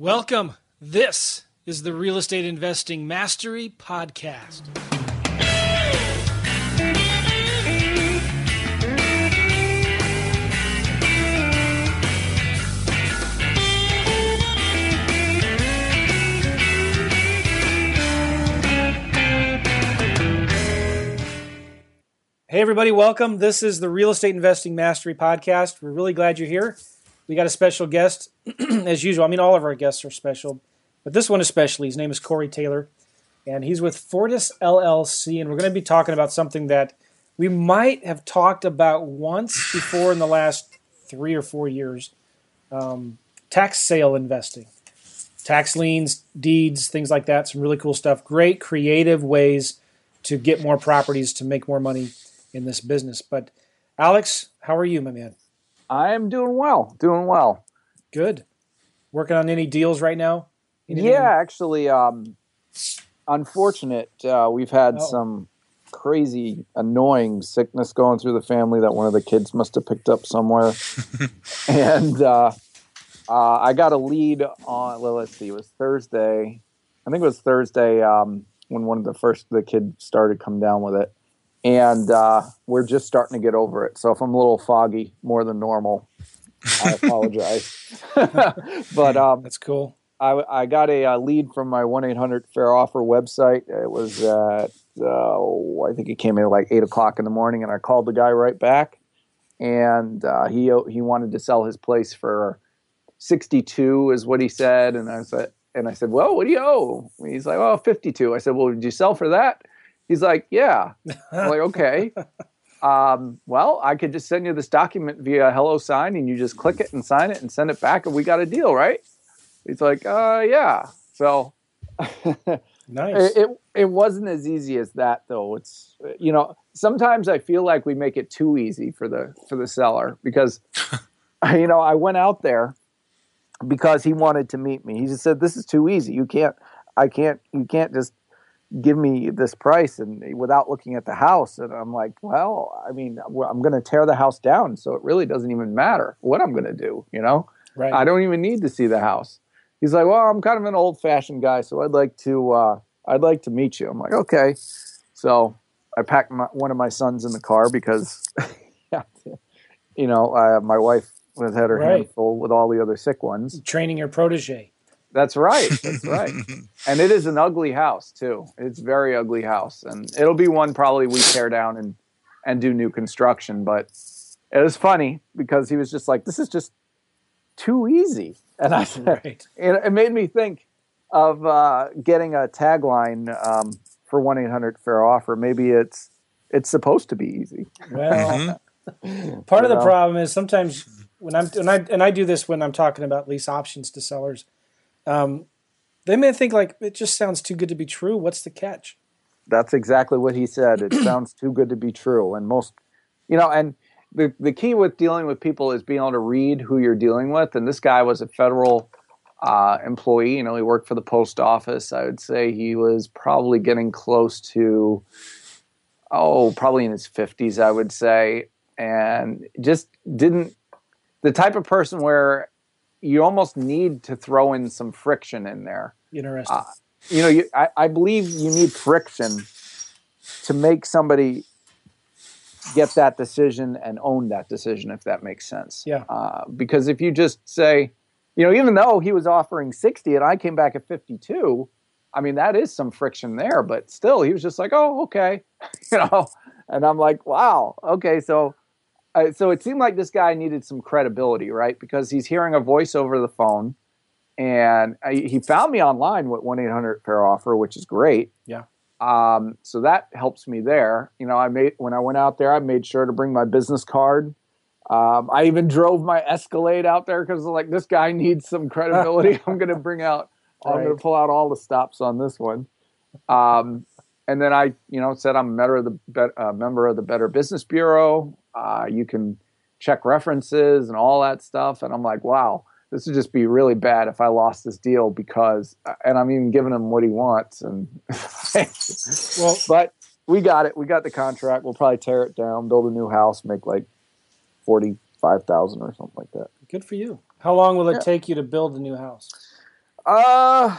Welcome. This is the Real Estate Investing Mastery Podcast. Hey, everybody, welcome. This is the Real Estate Investing Mastery Podcast. We're really glad you're here. We got a special guest, as usual. I mean, all of our guests are special, but this one especially. His name is Corey Taylor, and he's with Fortis LLC, and we're going to be talking about something that we might have talked about once before in the last three or four years um, tax sale investing, tax liens, deeds, things like that. Some really cool stuff. Great creative ways to get more properties to make more money in this business. But Alex, how are you, my man? I am doing well, doing well. Good. Working on any deals right now? Anything? Yeah, actually, um, unfortunate. Uh, we've had Oh. some crazy, annoying sickness going through the family that one of the kids must have picked up somewhere. and uh, uh, I got a lead on. Well, let's see. It was Thursday. I think it was Thursday um, when one of the first the kid started come down with it, and uh, we're just starting to get over it. So if I'm a little foggy more than normal, I apologize. but um, That's cool. I, I got a, uh lead from my 1 800 Fair Offer website. It was at, uh, I think it came in at like 8 o'clock in the morning, and I called the guy right back. And uh, he he wanted to sell his place for 62 is what he said. And I said, and I said, well, what do you owe? He's like, oh, 52. I said, well, did you sell for that? He's like, yeah. I'm like, okay. Um, well, I could just send you this document via Hello Sign, and you just click it and sign it and send it back, and we got a deal, right? He's like, uh, yeah. So Nice. it, it it wasn't as easy as that, though. It's you know sometimes I feel like we make it too easy for the for the seller because you know I went out there because he wanted to meet me. He just said, "This is too easy. You can't. I can't. You can't just." Give me this price and without looking at the house and i'm like well i mean i'm going to tear the house down so it really doesn't even matter what i'm going to do you know right. I don't even need to see the house. He's like, well, I'm kind of an old fashioned guy, so I'd like to, uh, I'd like to meet you. I'm like, okay. So I packed my, one of my sons in the car because, you know, uh, my wife has had her Right. hands full with all the other sick ones. Training your protege. That's right. That's right. and it is an ugly house too. It's a very ugly house, and it'll be one probably we tear down and and do new construction. But it was funny because he was just like, "This is just too easy," and I said, Right. it, it made me think of uh, getting a tagline um, for one eight hundred fair offer. Maybe it's it's supposed to be easy. Well, Mm-hmm. part of You the know? problem is sometimes when I'm and I and I do this when I'm talking about lease options to sellers, um, they may think like it just sounds too good to be true. What's the catch? That's exactly what he said. It sounds too good to be true. And most, you know, and the, the key with dealing with people is being able to read who you're dealing with. And this guy was a federal uh, employee. You know, he worked for the post office. I would say he was probably getting close to, oh, probably in his 50s, I would say. And just didn't, the type of person where you almost need to throw in some friction in there Interesting. Uh, you know, you, I, I believe you need friction to make somebody get that decision and own that decision, if that makes sense. Yeah. Uh, because if you just say, you know, even though he was offering 60 and I came back at 52, I mean, that is some friction there, but still, he was just like, oh, okay. you know, and I'm like, wow, okay. So, uh, so it seemed like this guy needed some credibility, right? Because he's hearing a voice over the phone and I, he found me online with 1-800 fair offer which is great. Yeah. um, so that helps me there. You know i made when i went out there i made sure to bring my business card. Um, i even drove my escalade out there because like this guy needs some credibility. I'm going to bring out i'm going to pull out all the stops on this one. Um, and then i you know said i'm a member of the Bet- uh, member of the better business bureau uh, you can check references and all that stuff and i'm like wow this would just be really bad if I lost this deal because, and I'm even giving him what he wants. And well, but we got it. We got the contract. We'll probably tear it down, build a new house, make like forty five thousand or something like that. good for you. How long will it Yeah. take you to build a new house? Uh,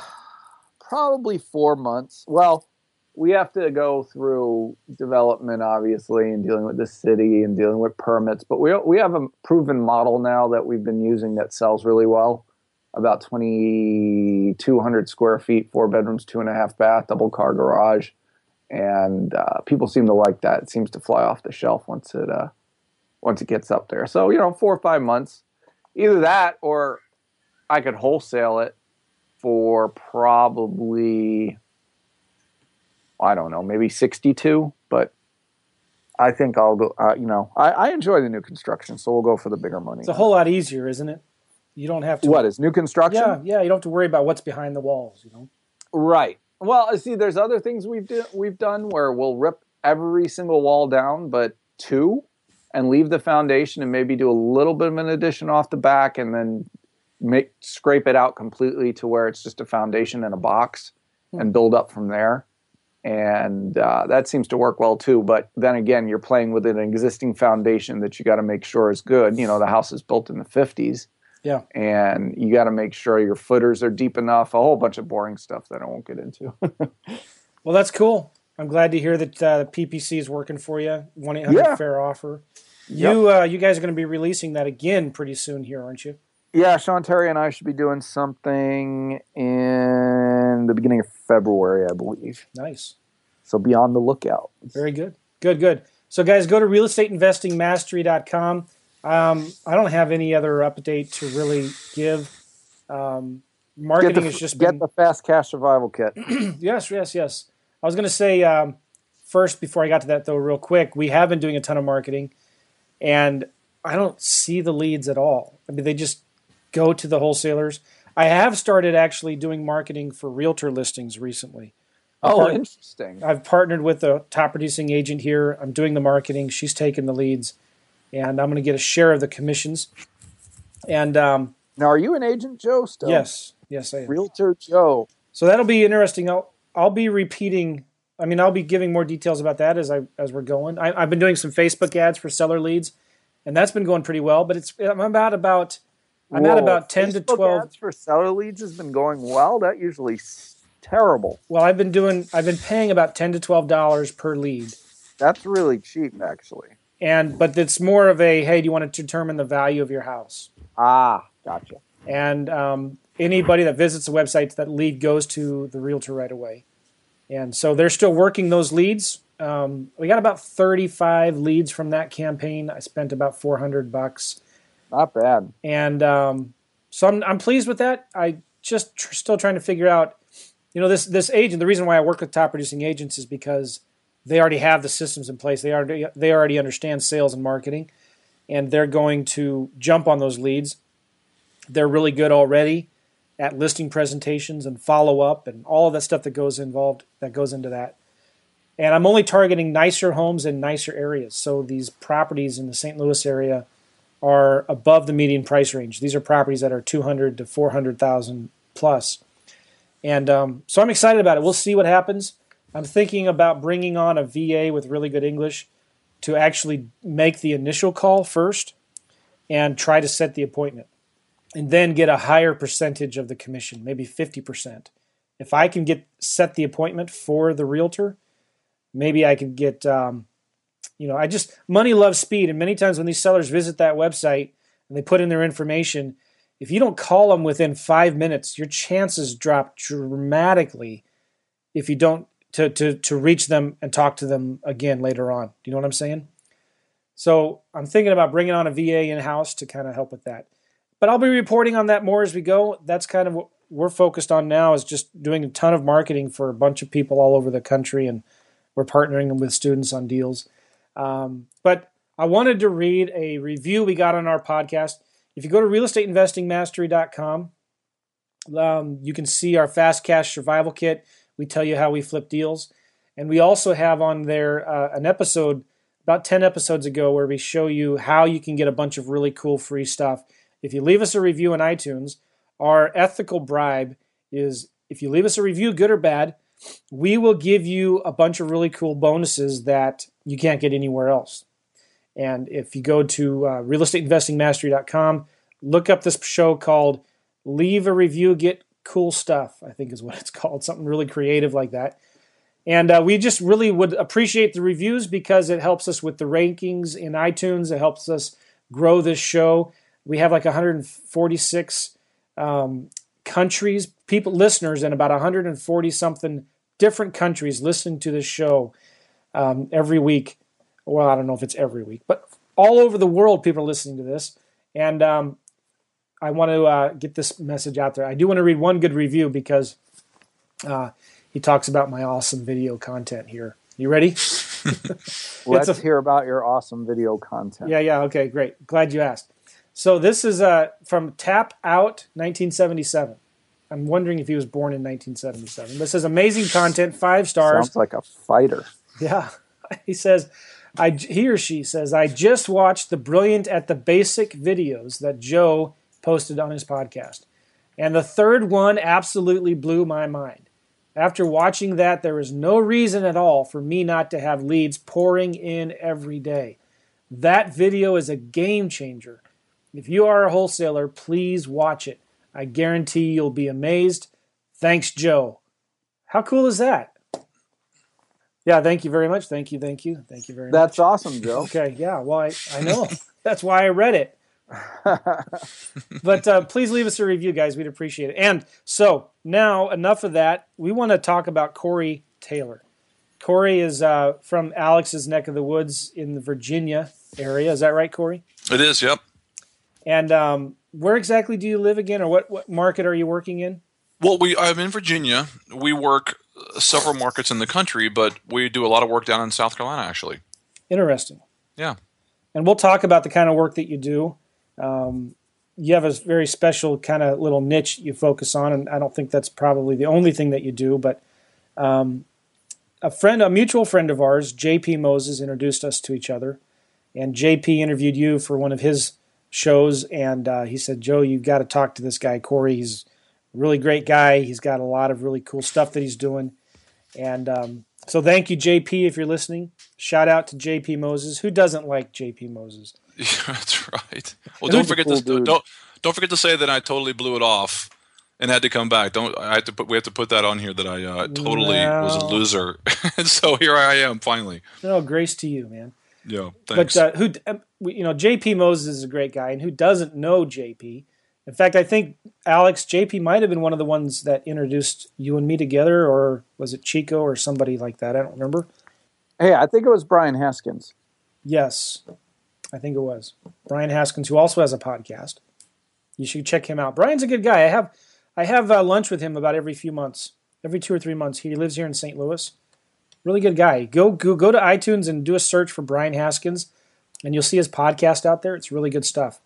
probably four months. Well, we have to go through development, obviously, and dealing with the city and dealing with permits. But we we have a proven model now that we've been using that sells really well. About twenty two hundred square feet, four bedrooms, two and a half bath, double car garage, and uh, people seem to like that. It seems to fly off the shelf once it uh, once it gets up there. So you know, four or five months, either that or I could wholesale it for probably I don't know, maybe 62, but I think I'll go. Uh, you know, I, I, enjoy the new construction, so we'll go for the bigger money. It's a whole lot easier, isn't it? You don't have to. What is new construction? Yeah, yeah. You don't have to worry about what's behind the walls. You know. Right. Well, see, there's other things we've do, we've done where we'll rip every single wall down, but two, and leave the foundation, and maybe do a little bit of an addition off the back, and then make scrape it out completely to where it's just a foundation and a box, hmm. and build up from there and uh, that seems to work well too. But then again, you're playing with an existing foundation that you got to make sure is good. You know, the house is built in the 50s. Yeah. And you got to make sure your footers are deep enough, a whole bunch of boring stuff that I won't get into. well, that's cool. I'm glad to hear that uh, the PPC is working for you. 1 800 yeah. Fair Offer. You, uh, you guys are going to be releasing that again pretty soon here, aren't you? Yeah, Sean Terry and I should be doing something in the beginning of February, I believe. Nice. So be on the lookout. Very good. Good, good. So, guys, go to realestateinvestingmastery.com. Um, I don't have any other update to really give. Um, marketing has just get been, the fast cash survival kit. yes, yes, yes. I was going to say um, first before I got to that though, real quick. We have been doing a ton of marketing, and I don't see the leads at all. I mean, they just go to the wholesalers. I have started actually doing marketing for realtor listings recently. Oh, part- interesting. I've partnered with a top producing agent here. I'm doing the marketing. She's taking the leads, and I'm going to get a share of the commissions. And um, now, are you an agent, Joe? Still? Yes, yes, I am. Realtor Joe. So that'll be interesting. I'll I'll be repeating. I mean, I'll be giving more details about that as I as we're going. I, have been doing some Facebook ads for seller leads, and that's been going pretty well. But it's I'm about about I'm Whoa, at about ten Facebook to twelve. Ads for seller leads has been going well. That usually terrible. Well, I've been doing. I've been paying about ten to twelve dollars per lead. That's really cheap, actually. And but it's more of a hey, do you want to determine the value of your house? Ah, gotcha. And um, anybody that visits the website, that lead goes to the realtor right away. And so they're still working those leads. Um, we got about 35 leads from that campaign. I spent about 400 bucks. Not bad. And um, so I'm, I'm pleased with that. I just tr- still trying to figure out, you know, this this agent. The reason why I work with top producing agents is because they already have the systems in place. They already they already understand sales and marketing, and they're going to jump on those leads. They're really good already at listing presentations and follow up and all of that stuff that goes involved that goes into that. And I'm only targeting nicer homes in nicer areas. So these properties in the St. Louis area are above the median price range. These are properties that are 200 to 400,000 plus. And um, so I'm excited about it. We'll see what happens. I'm thinking about bringing on a VA with really good English to actually make the initial call first and try to set the appointment and then get a higher percentage of the commission, maybe 50%. If I can get set the appointment for the realtor, maybe I can get um, you know, I just money loves speed, and many times when these sellers visit that website and they put in their information, if you don't call them within five minutes, your chances drop dramatically. If you don't to to to reach them and talk to them again later on, do you know what I'm saying? So I'm thinking about bringing on a VA in house to kind of help with that. But I'll be reporting on that more as we go. That's kind of what we're focused on now is just doing a ton of marketing for a bunch of people all over the country, and we're partnering with students on deals. Um, but I wanted to read a review we got on our podcast. If you go to realestateinvestingmastery.com, um, you can see our fast cash survival kit. We tell you how we flip deals. And we also have on there uh, an episode about 10 episodes ago where we show you how you can get a bunch of really cool free stuff. If you leave us a review on iTunes, our ethical bribe is if you leave us a review, good or bad, we will give you a bunch of really cool bonuses that you can't get anywhere else. And if you go to uh, realestateinvestingmastery.com, look up this show called Leave a Review, Get cool stuff. I think is what it's called, something really creative like that. And uh, we just really would appreciate the reviews because it helps us with the rankings in iTunes. It helps us grow this show. We have like 146 um, countries, people, listeners, in about 140 something different countries listening to this show um, every week. Well, I don't know if it's every week, but all over the world, people are listening to this. And um, I want to uh, get this message out there. I do want to read one good review because uh, he talks about my awesome video content here. You ready? Let's a, hear about your awesome video content. Yeah, yeah. Okay, great. Glad you asked. So this is uh, from Tap Out 1977. I'm wondering if he was born in 1977. This is amazing content, five stars. Sounds like a fighter. Yeah. He says, I, he or she says, I just watched the Brilliant at the Basic videos that Joe posted on his podcast. And the third one absolutely blew my mind. After watching that, there is no reason at all for me not to have leads pouring in every day. That video is a game changer. If you are a wholesaler, please watch it. I guarantee you'll be amazed. Thanks, Joe. How cool is that? Yeah, thank you very much. Thank you, thank you, thank you very That's much. That's awesome, Joe. Okay, yeah, well, I, I know. That's why I read it. but uh, please leave us a review, guys. We'd appreciate it. And so now, enough of that. We want to talk about Corey Taylor. Corey is uh, from Alex's neck of the woods in the Virginia area. Is that right, Corey? It is. Yep. And um, where exactly do you live again, or what, what market are you working in? Well, we I'm in Virginia. We work several markets in the country, but we do a lot of work down in South Carolina, actually. Interesting. Yeah. And we'll talk about the kind of work that you do. Um, you have a very special kind of little niche you focus on, and I don't think that's probably the only thing that you do. But um, a friend, a mutual friend of ours, J.P. Moses, introduced us to each other, and J.P. interviewed you for one of his shows, and uh, he said, "Joe, you've got to talk to this guy, Corey. He's really great guy. He's got a lot of really cool stuff that he's doing." And um, so, thank you, JP, if you're listening. Shout out to JP Moses. Who doesn't like JP Moses? Yeah, that's right. Well, don't forget cool to don't don't forget to say that I totally blew it off and had to come back. Don't I had to put we have to put that on here that I uh, totally no. was a loser. and so here I am finally. No, grace to you, man. Yeah, thanks. But uh, who um, you know, JP Moses is a great guy, and who doesn't know JP? In fact, I think Alex JP might have been one of the ones that introduced you and me together, or was it Chico or somebody like that? I don't remember. Hey, I think it was Brian Haskins. Yes, I think it was Brian Haskins, who also has a podcast. You should check him out. Brian's a good guy. I have I have uh, lunch with him about every few months, every two or three months. He lives here in St. Louis. Really good guy. Go go go to iTunes and do a search for Brian Haskins, and you'll see his podcast out there. It's really good stuff.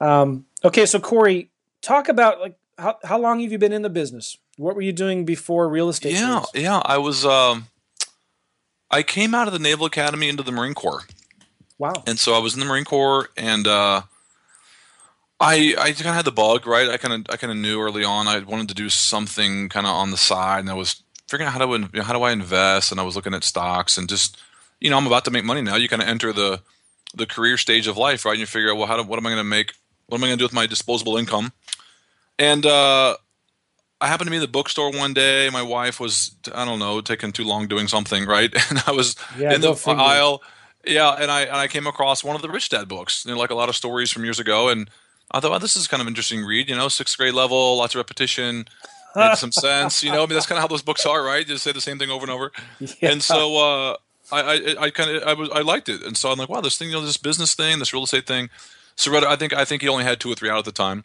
Um, okay, so Corey, talk about like how how long have you been in the business? What were you doing before real estate? Yeah, yeah, I was. Um, I came out of the Naval Academy into the Marine Corps. Wow. And so I was in the Marine Corps, and uh, I I kind of had the bug, right? I kind of I kind of knew early on I wanted to do something kind of on the side, and I was figuring out how to you know, how do I invest, and I was looking at stocks, and just you know I'm about to make money now. You kind of enter the the career stage of life, right? And you figure out well, how do, what am I going to make? What am I going to do with my disposable income? And uh, I happened to be in the bookstore one day. My wife was I don't know taking too long doing something, right? And I was yeah, in the figure. aisle. Yeah, and I and I came across one of the Rich Dad books, you know, like a lot of stories from years ago, and I thought, well, this is kind of interesting read. You know, sixth grade level, lots of repetition, made some sense. You know, I mean, that's kind of how those books are, right? Just say the same thing over and over. Yeah. And so uh, I, I, I kind of, I was, I liked it, and so I'm like, wow, this thing, you know, this business thing, this real estate thing. So read, I think, I think he only had two or three out at the time.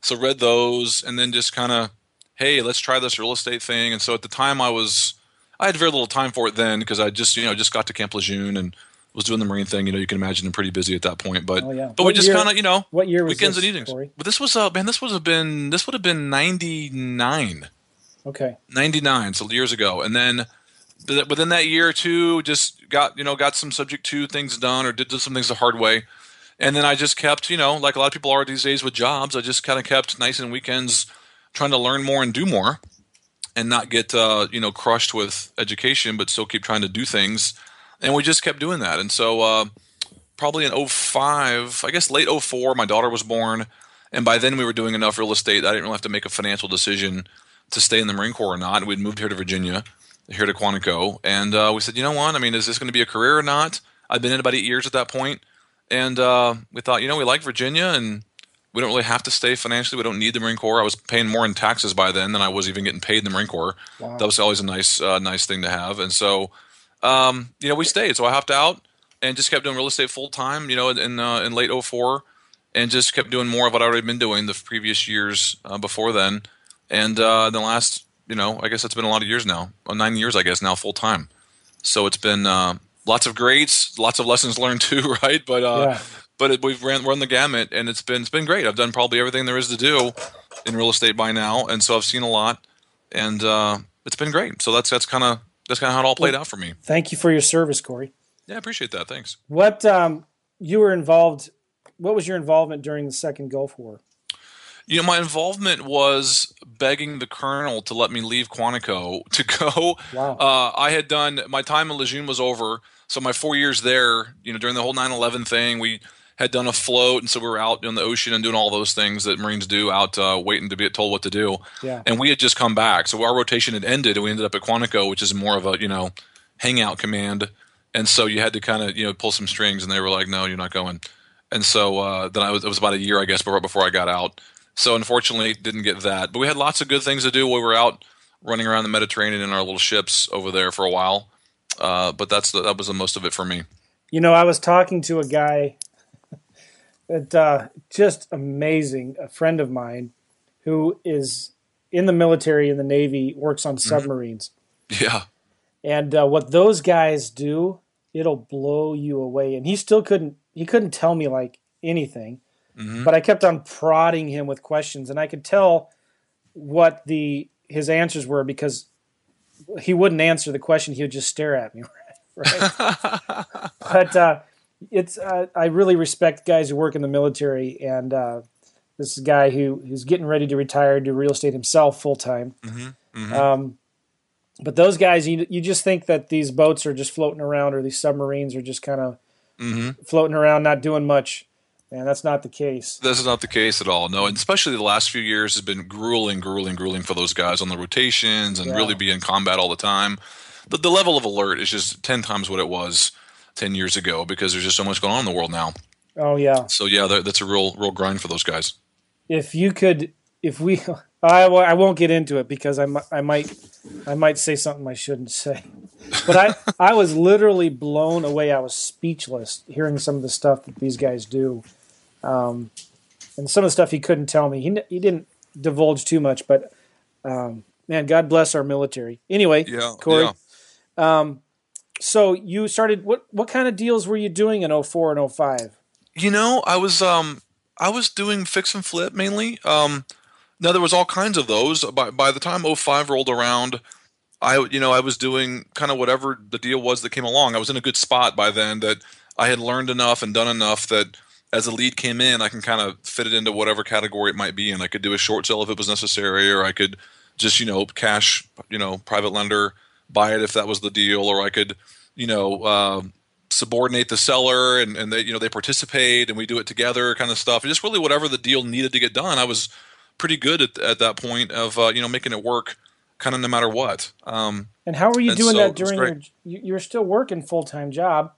So read those, and then just kind of, hey, let's try this real estate thing. And so at the time, I was, I had very little time for it then because I just, you know, just got to Camp Lejeune and was doing the marine thing. You know, you can imagine I'm pretty busy at that point. But oh, yeah. but what we just kind of you know what year weekends this, and evenings. Corey? But this was uh man, this would have been this would have been ninety nine. Okay. Ninety nine, so years ago, and then within that year or two, just got you know got some subject to things done or did some things the hard way. And then I just kept, you know, like a lot of people are these days with jobs, I just kind of kept nights and weekends trying to learn more and do more and not get, uh, you know, crushed with education, but still keep trying to do things. And we just kept doing that. And so, uh, probably in 05, I guess late 04, my daughter was born. And by then we were doing enough real estate. I didn't really have to make a financial decision to stay in the Marine Corps or not. We'd moved here to Virginia, here to Quantico, and uh, we said, you know what? I mean, is this going to be a career or not? I'd been in about eight years at that point, and uh, we thought, you know, we like Virginia, and we don't really have to stay financially. We don't need the Marine Corps. I was paying more in taxes by then than I was even getting paid in the Marine Corps. Wow. That was always a nice, uh, nice thing to have. And so, um, you know, we stayed. So I hopped out and just kept doing real estate full time. You know, in uh, in late 04 and just kept doing more of what I'd already been doing the previous years uh, before then. And uh, the last, you know, I guess it's been a lot of years now, uh, nine years, I guess now full time. So it's been uh, lots of greats, lots of lessons learned too, right? But uh, Yeah. but it, we've ran run the gamut, and it's been it's been great. I've done probably everything there is to do in real estate by now, and so I've seen a lot, and uh, it's been great. So that's that's kind of that's kind of how it all played out for me. Thank you for your service, Corey. Yeah, I appreciate that. Thanks. What um, you were involved? What was your involvement during the second Gulf War? You know, my involvement was begging the colonel to let me leave Quantico to go. Wow. Uh, I had done my time in Lejeune was over, so my four years there, you know, during the whole 9/11 thing, we had done a float, and so we were out in the ocean and doing all those things that Marines do, out uh, waiting to be told what to do. Yeah. And we had just come back, so our rotation had ended, and we ended up at Quantico, which is more of a you know hangout command, and so you had to kind of you know pull some strings, and they were like, "No, you're not going." And so uh, then I was it was about a year, I guess, before before I got out. So unfortunately, didn't get that. But we had lots of good things to do. While we were out running around the Mediterranean in our little ships over there for a while. Uh, but that's the, that was the most of it for me. You know, I was talking to a guy that uh, just amazing, a friend of mine who is in the military in the Navy, works on submarines. Yeah, And uh, what those guys do, it'll blow you away. And he still couldn't he couldn't tell me like anything. Mhm. But I kept on prodding him with questions and I could tell what the his answers were because he wouldn't answer the question, he would just stare at me. Right. but uh, it's uh, I really respect guys who work in the military and uh, this is a guy who who's getting ready to retire, do real estate himself full time. Mhm. Um, but those guys, you you just think that these boats are just floating around, or these submarines are just kind of hmm floating around, not doing much, and that's not the case. This is not the case at all. No, and especially the last few years has been grueling, grueling, grueling for those guys on the rotations and Yeah. really be in combat all the time. The, the level of alert is just 10 times what it was 10 years ago because there's just so much going on in the world now. Oh yeah, So, yeah, that's a real, real grind for those guys. if you could, if we, I, I won't get into it because I, I might, I might say something I shouldn't say. But I, I was literally blown away. I was speechless hearing some of the stuff that these guys do, um, and some of the stuff he couldn't tell me. He, he didn't divulge too much, but um, man, God bless our military. Anyway, Yeah. Corey. yeah. Um, so you started what what kind of deals were you doing in 04 and 05? You know, I was um I was doing fix and flip mainly. Um now there was all kinds of those. By by the time 05 rolled around, I you know, I was doing kind of whatever the deal was that came along. I was in a good spot by then that I had learned enough and done enough that as a lead came in, I can kind of fit it into whatever category it might be and I could do a short sale if it was necessary or I could just, you know, cash, you know, private lender buy it if that was the deal or I could, you know, uh, subordinate the seller and, and they you know they participate and we do it together kind of stuff just really whatever the deal needed to get done i was pretty good at, at that point of uh, you know making it work kind of no matter what um, And how were you doing so that during your? You, you were still working full time job.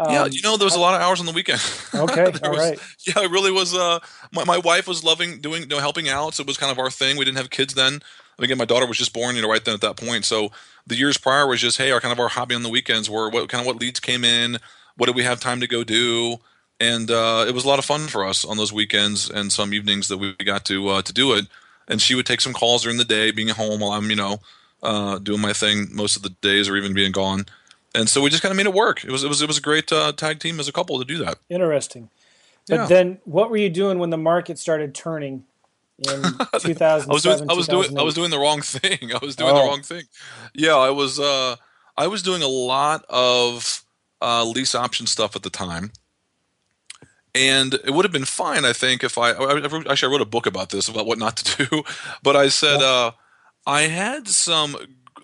Um, yeah you know there was a lot of hours on the weekend Okay, all was- right. yeah it really was uh my, my wife was loving doing you know helping out so it was kind of our thing we didn't have kids then again my daughter was just born you know right then at that point so the years prior was just hey our kind of our hobby on the weekends were what kind of what leads came in what did we have time to go do and uh, it was a lot of fun for us on those weekends and some evenings that we got to uh, to do it and she would take some calls during the day being at home while i'm you know uh, doing my thing most of the days or even being gone and so we just kind of made it work it was it was it was a great uh, tag team as a couple to do that Interesting. But Yeah. then, what were you doing when the market started turning in 2007? I was doing I was doing I was doing the wrong thing. I was doing the Oh. wrong thing. Yeah, I was uh I was doing a lot of uh lease option stuff at the time. And it would have been fine, I think, if I, I I actually I wrote a book about this about what not to do. But I said uh, I had some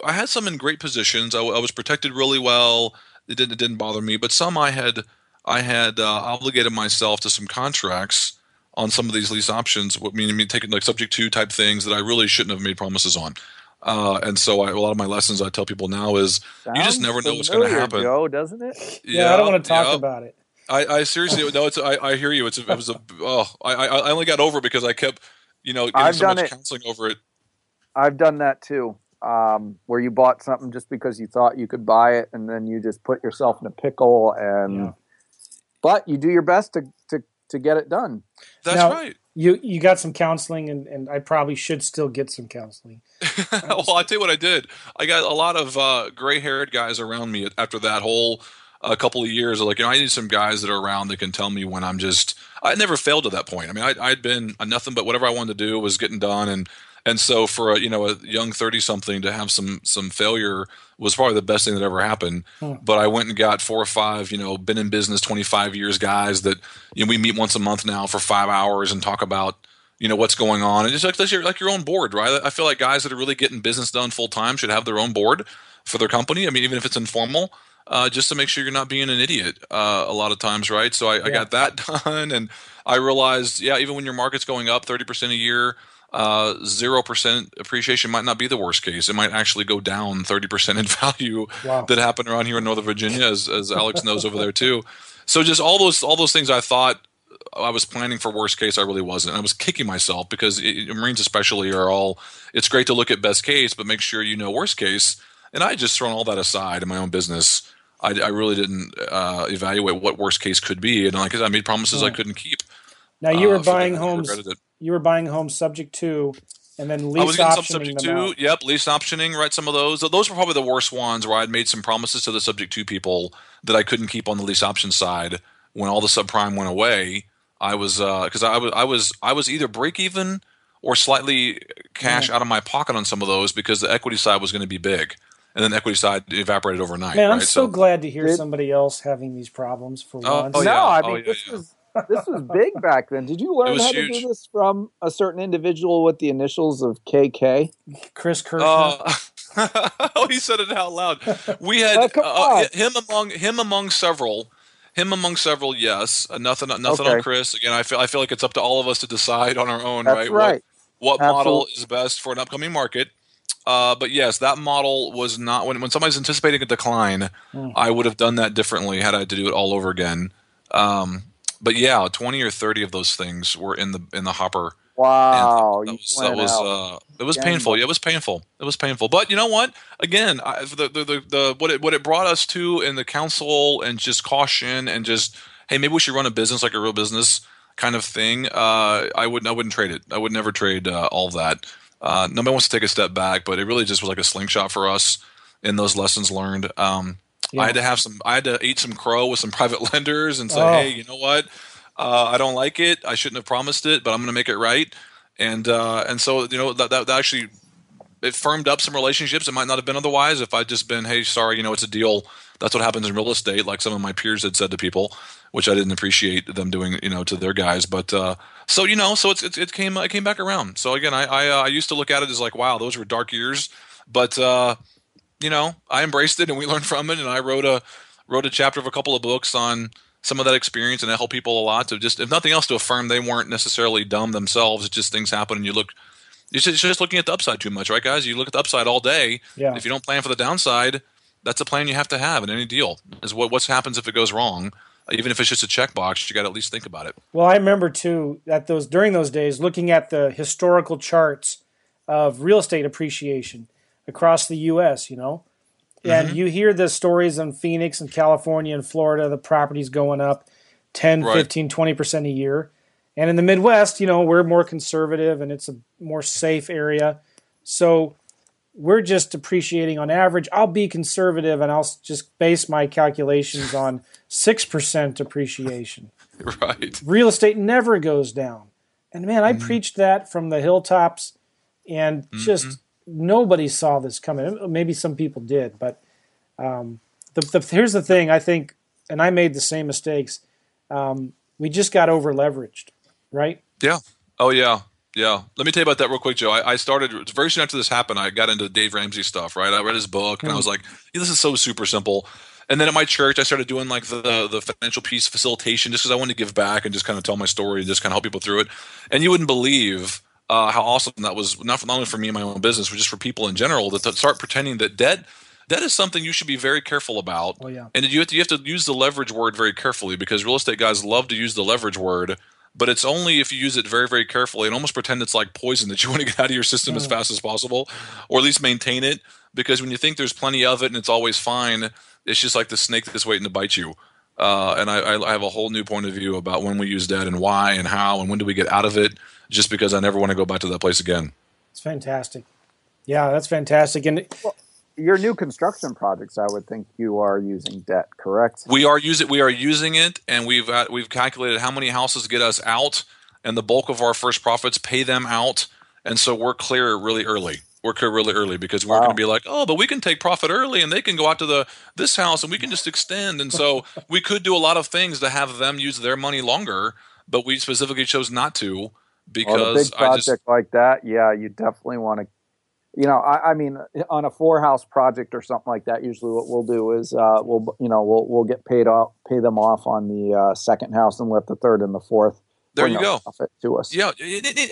I had some in great positions. I was protected really well. It didn't it didn't bother me. But some I had I had uh, obligated myself to some contracts on some of these lease options. What mean, I taking like subject to type things that I really shouldn't have made promises on. Uh, and so I, a lot of my lessons I tell people now is you just never know what's going to happen. Joe, doesn't it? Yeah, I don't want to talk yeah. about it. I, I seriously no. It's I, I hear you. It's a, it was a oh I I I only got over it because I kept you know getting I've so done much it. counseling over it. I've done that too. Um, where you bought something just because you thought you could buy it, and then you just put yourself in a pickle. And Yeah. but you do your best to to to get it done. That's Now- right. You you got some counseling, and, and I probably should still get some counseling. well, I'll tell you what I did. I got a lot of uh, gray haired guys around me after that whole uh, couple of years. Like, you know, I need some guys that are around that can tell me when I'm just. I never failed at that point. I mean, I, I'd been nothing but whatever I wanted to do was getting done, and and so for a you know a young thirty something to have some some failure was probably the best thing that ever happened. Hmm. But I went and got four or five, you know, been in business twenty five years guys that you know we meet once a month now for five hours and talk about you know what's going on and just like, like your like your own board right i feel like guys that are really getting business done full time should have their own board for their company i mean even if it's informal uh, just to make sure you're not being an idiot uh, a lot of times right so I, I got that done and i realized yeah even when your market's going up 30% a year uh, 0% appreciation might not be the worst case it might actually go down 30% in value Wow. that happened around here in northern virginia as, as alex knows over there too so just all those all those things i thought I was planning for worst case. I really wasn't. And I was kicking myself because it, Marines, especially, are all. It's great to look at best case, but make sure you know worst case. And I had just thrown all that aside in my own business. I, I really didn't uh, evaluate what worst case could be, and like I made promises I couldn't keep. Now you uh, were that. buying homes. You were buying homes subject to, and then lease I was getting some optioning subject to. Yep, lease optioning. Right, some of those. Those were probably the worst ones where I'd made some promises to the subject to people that I couldn't keep on the lease option side. When all the subprime went away, I was because I was I was I was either break even or slightly cash out of my pocket on some of those because the equity side was going to be big, and then the equity side evaporated overnight. Man, I'm right? so glad to hear Did- somebody else having these problems for Oh, once. oh, no, yeah. I Oh, mean yeah, this yeah. was this was big back then. Did you learn was how to do this from a certain individual with the initials of KK? Chris Kershaw. Uh, oh, he said it out loud. We had Oh, come uh, him among him among several. Him among several, yes. Uh, nothing, nothing Okay. on Chris. Again, I feel I feel like it's up to all of us to decide on our own, That's right? right. What, what model is best for an upcoming market? Uh, but yes, that model was not when when somebody's anticipating a decline. Hmm. I would have done that differently had I had to do it all over again. Um, but yeah, twenty or thirty of those things were in the in the hopper. Wow, And that was that was uh, it was painful. Yeah, it was painful. It was painful. But you know what? Again, I, the, the the the what it what it brought us to in the council and just caution and just hey, maybe we should run a business like a real business kind of thing. Uh, I wouldn't I wouldn't trade it. I would never trade uh, all that. Uh, nobody wants to take a step back, but it really just was like a slingshot for us in those lessons learned. Um, Yeah. I had to have some. I had to eat some crow with some private lenders and say, Oh. hey, you know what? Uh, I don't like it. I shouldn't have promised it, but I'm going to make it right. And uh, and so you know that, that that actually it firmed up some relationships. It might not have been otherwise if I'd just been, hey, sorry, you know, it's a deal. That's what happens in real estate. Like some of my peers had said to people, which I didn't appreciate them doing, you know, to their guys. But uh, so you know, so it's, it, it came it came back around. So again, I I, uh, I used to look at it as like, wow, those were dark years, but uh, you know, I embraced it and we learned from it. And I wrote a wrote a chapter of a couple of books on some of that experience, and I help people a lot to just, if nothing else, to affirm they weren't necessarily dumb themselves. It's just things happen, and you look. It's just, it's just looking at the upside too much, right, guys? You look at the upside all day. Yeah. If you don't plan for the downside, that's a plan you have to have in any deal. Is what what happens if it goes wrong? Even if it's just a checkbox, you got to at least think about it. Well, I remember too that those during those days looking at the historical charts of real estate appreciation across the U.S. You know, and Mm-hmm. you hear the stories in Phoenix and California and Florida, the properties going up 10, Right. 15, 20 percent a year, and in the Midwest, you know, we're more conservative and it's a more safe area, so we're just appreciating on average. I'll be conservative and I'll just base my calculations on six percent appreciation right. real estate never goes down. And man, I Mm-hmm. preached that from the hilltops, and just nobody saw this coming. Maybe some people did, but um, the, the, here's the thing: I think, and I made the same mistakes. Um, we just got over leveraged, right? Yeah. Oh yeah. Yeah. Let me tell you about that real quick, Joe. I, I started very soon after this happened. I got into Dave Ramsey stuff. Right. I read his book and I was like, yeah, "This is so super simple." and then at my church, I started doing like the the financial piece facilitation just because I wanted to give back and just kind of tell my story, and just kind of help people through it. And you wouldn't believe uh, how awesome that was, not, for, not only for me and my own business, but just for people in general, that, to start pretending that debt that is something you should be very careful about. Oh, yeah. And you have to you have to use the leverage word very carefully because real estate guys love to use the leverage word, but it's only if you use it very very carefully and almost pretend it's like poison that you want to get out of your system as fast as possible, or at least maintain it. Because when you think there's plenty of it and it's always fine, it's just like the snake that's waiting to bite you. Uh, and I, I have a whole new point of view about when we use debt and why and how and when do we get out of it. Just because I never want to go back to that place again. It's fantastic. Yeah, that's fantastic. And Well, your new construction projects, I would think you are using debt, correct? We are using we are using it, and we've uh, we've calculated how many houses get us out, and the bulk of our first profits pay them out, and so we're clear really early. We're clear really early because we're Wow. going to be like, oh, but we can take profit early, and they can go out to the this house, and we can just extend, and so we could do a lot of things to have them use their money longer, but we specifically chose not to Well, a because big I project just like that, yeah, you definitely want to. You know, I, I mean, on a four house project or something like that, usually what we'll do is uh, we'll, you know, we'll we'll get paid off, pay them off on the uh, second house, and let the third and the fourth. There you go. To us. Yeah,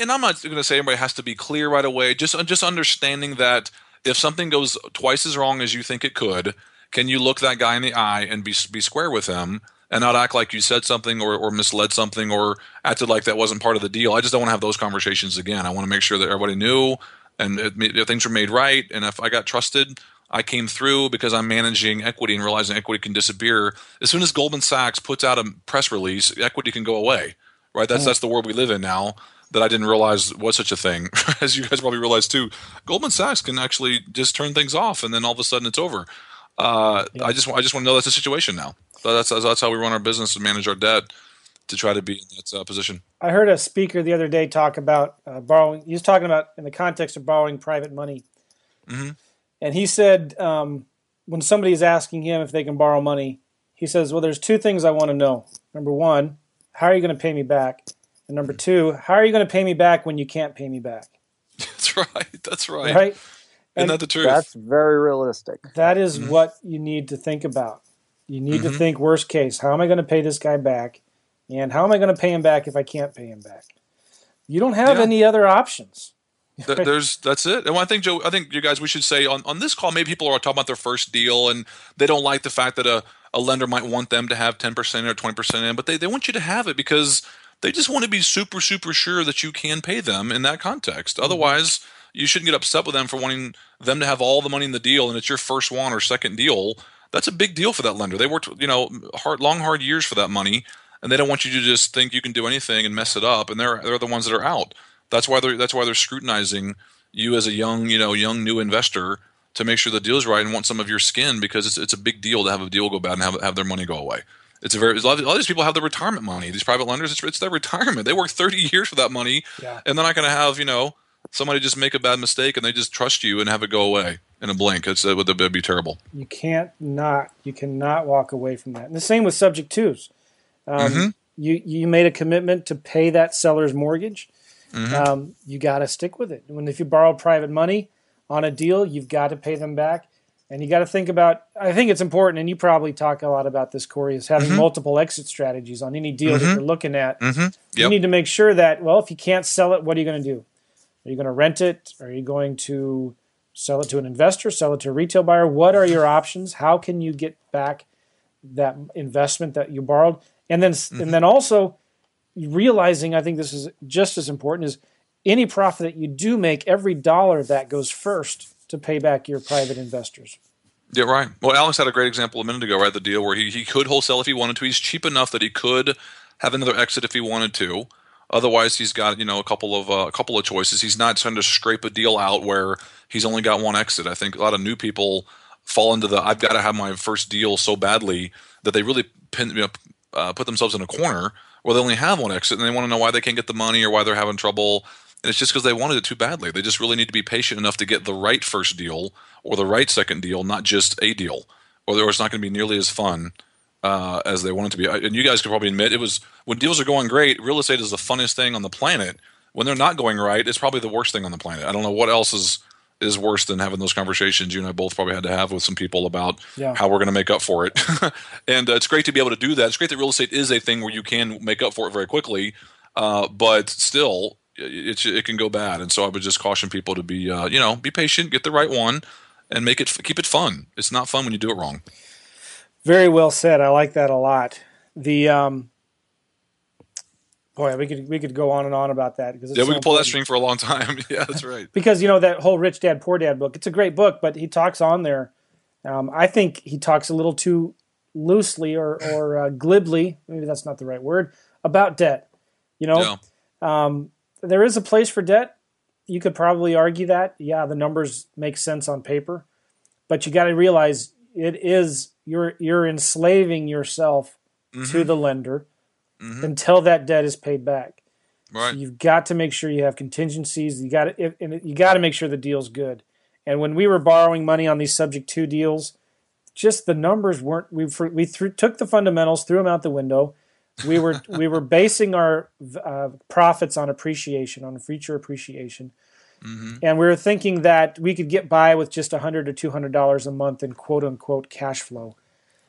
and I'm not going to say everybody has to be clear right away. Just just understanding that if something goes twice as wrong as you think it could, can you look that guy in the eye and be be square with him and not act like you said something or, or misled something or acted like that wasn't part of the deal? I just don't want to have those conversations again. I want to make sure that everybody knew and it, ma- that things were made right. And if I got trusted, I came through because I'm managing equity and realizing equity can disappear. As soon as Goldman Sachs puts out a press release, equity can go away. Right? That's that's the world we live in now. That I didn't realize was such a thing, as you guys probably realize too. Goldman Sachs can actually just turn things off, and then all of a sudden it's over. Uh, Yeah. I just I just want to know that's the situation now. So that's that's how we run our business and manage our debt to try to be in that uh, position. I heard a speaker the other day talk about uh, borrowing. He was talking about in the context of borrowing private money, Mhm. and he said um, when somebody is asking him if they can borrow money, he says, "Well, there's two things I want to know. Number one, how are you going to pay me back? And number two, how are you going to pay me back when you can't pay me back? That's right. That's right. Right? Isn't that the truth? That's very realistic. That is Mhm. what you need to think about. You need to Mhm. think worst case. How am I going to pay this guy back? And how am I going to pay him back if I can't pay him back? You don't have Yeah. any other options. Th- there's that's it. And I think Joe, I think you guys, we should say on, on this call, maybe people are talking about their first deal and they don't like the fact that a, a lender might want them to have 10% or 20% in, but they, they want you to have it because they just want to be super, super sure that you can pay them in that context. Mm-hmm. Otherwise, you shouldn't get upset with them for wanting them to have all the money in the deal and it's your first one or second deal. That's a big deal for that lender. They worked, you know, hard, long, hard years for that money, and they don't want you to just think you can do anything and mess it up. And they're they're the ones that are out. That's why they're that's why they're scrutinizing you as a young, you know, young new investor to make sure the deal's right and want some of your skin because it's it's a big deal to have a deal go bad and have have their money go away. It's a very a lot of, a lot of these people have their retirement money. These private lenders, it's, it's their retirement. They work thirty years for that money, Yeah. and they're not going to have you know somebody just make a bad mistake and they just trust you and have it go away in a blink. It's it would be terrible. You can't not. You cannot walk away from that. And the same with subject twos. Um, Mhm. You you made a commitment to pay that seller's mortgage. Mhm. Um, you got to stick with it. When if you borrow private money on a deal, you've got to pay them back. And you got to think about. I think it's important, and you probably talk a lot about this, Corey, is having Mhm. multiple exit strategies on any deal that Mhm. you're looking at. Mm-hmm. You need to make sure that well, if you can't sell it, what are you going to do? Are you going to rent it? Are you going to sell it to an investor? Sell it to a retail buyer? What are your options? How can you get back that investment that you borrowed? And then and then also realizing, I think this is just as important is any profit that you do make, every dollar of that goes first to pay back your private investors. Yeah, right. Well, Alex had a great example a minute ago, right? The deal where he, he could wholesale if he wanted to. He's cheap enough that he could have another exit if he wanted to. Otherwise, he's got you know a couple of uh, a couple of choices. He's not trying to scrape a deal out where he's only got one exit. I think a lot of new people fall into the I've got to have my first deal so badly that they really pin, you know, uh, put themselves in a corner where they only have one exit and they want to know why they can't get the money or why they're having trouble. And it's just because they wanted it too badly. They just really need to be patient enough to get the right first deal or the right second deal, not just a deal, or it's not going to be nearly as fun uh, as they want it to be. And you guys could probably admit it was when deals are going great. Real estate is the funnest thing on the planet. When they're not going right, it's probably the worst thing on the planet. I don't know what else is is worse than having those conversations you and I both probably had to have with some people about Yeah. how we're going to make up for it. and uh, it's great to be able to do that. It's great that real estate is a thing where you can make up for it very quickly, uh, but still, it, it can go bad. And so I would just caution people to be, uh, you know, be patient, get the right one, and make it keep it fun. It's not fun when you do it wrong. Very well said. I like that a lot. The um, boy, we could we could go on and on about that because Yeah, we can pull that string for a long time. yeah, that's right. because you know that whole rich dad poor dad book. It's a great book, but he talks on there. Um, I think he talks a little too loosely or or uh, glibly. Maybe that's not the right word about debt. You know, Yeah. um, there is a place for debt. You could probably argue that. Yeah, the numbers make sense on paper, but you got to realize it is you're you're enslaving yourself to Mhm. the lender Mhm. until that debt is paid back. Right. So you've got to make sure you have contingencies. You got to you got to make sure the deal's good. And when we were borrowing money on these subject to deals, just the numbers weren't. We we threw, took the fundamentals, threw them out the window. We were we were basing our uh, profits on appreciation, on future appreciation, hmm and we were thinking that we could get by with just a hundred or two hundred dollars a month in quote unquote cash flow.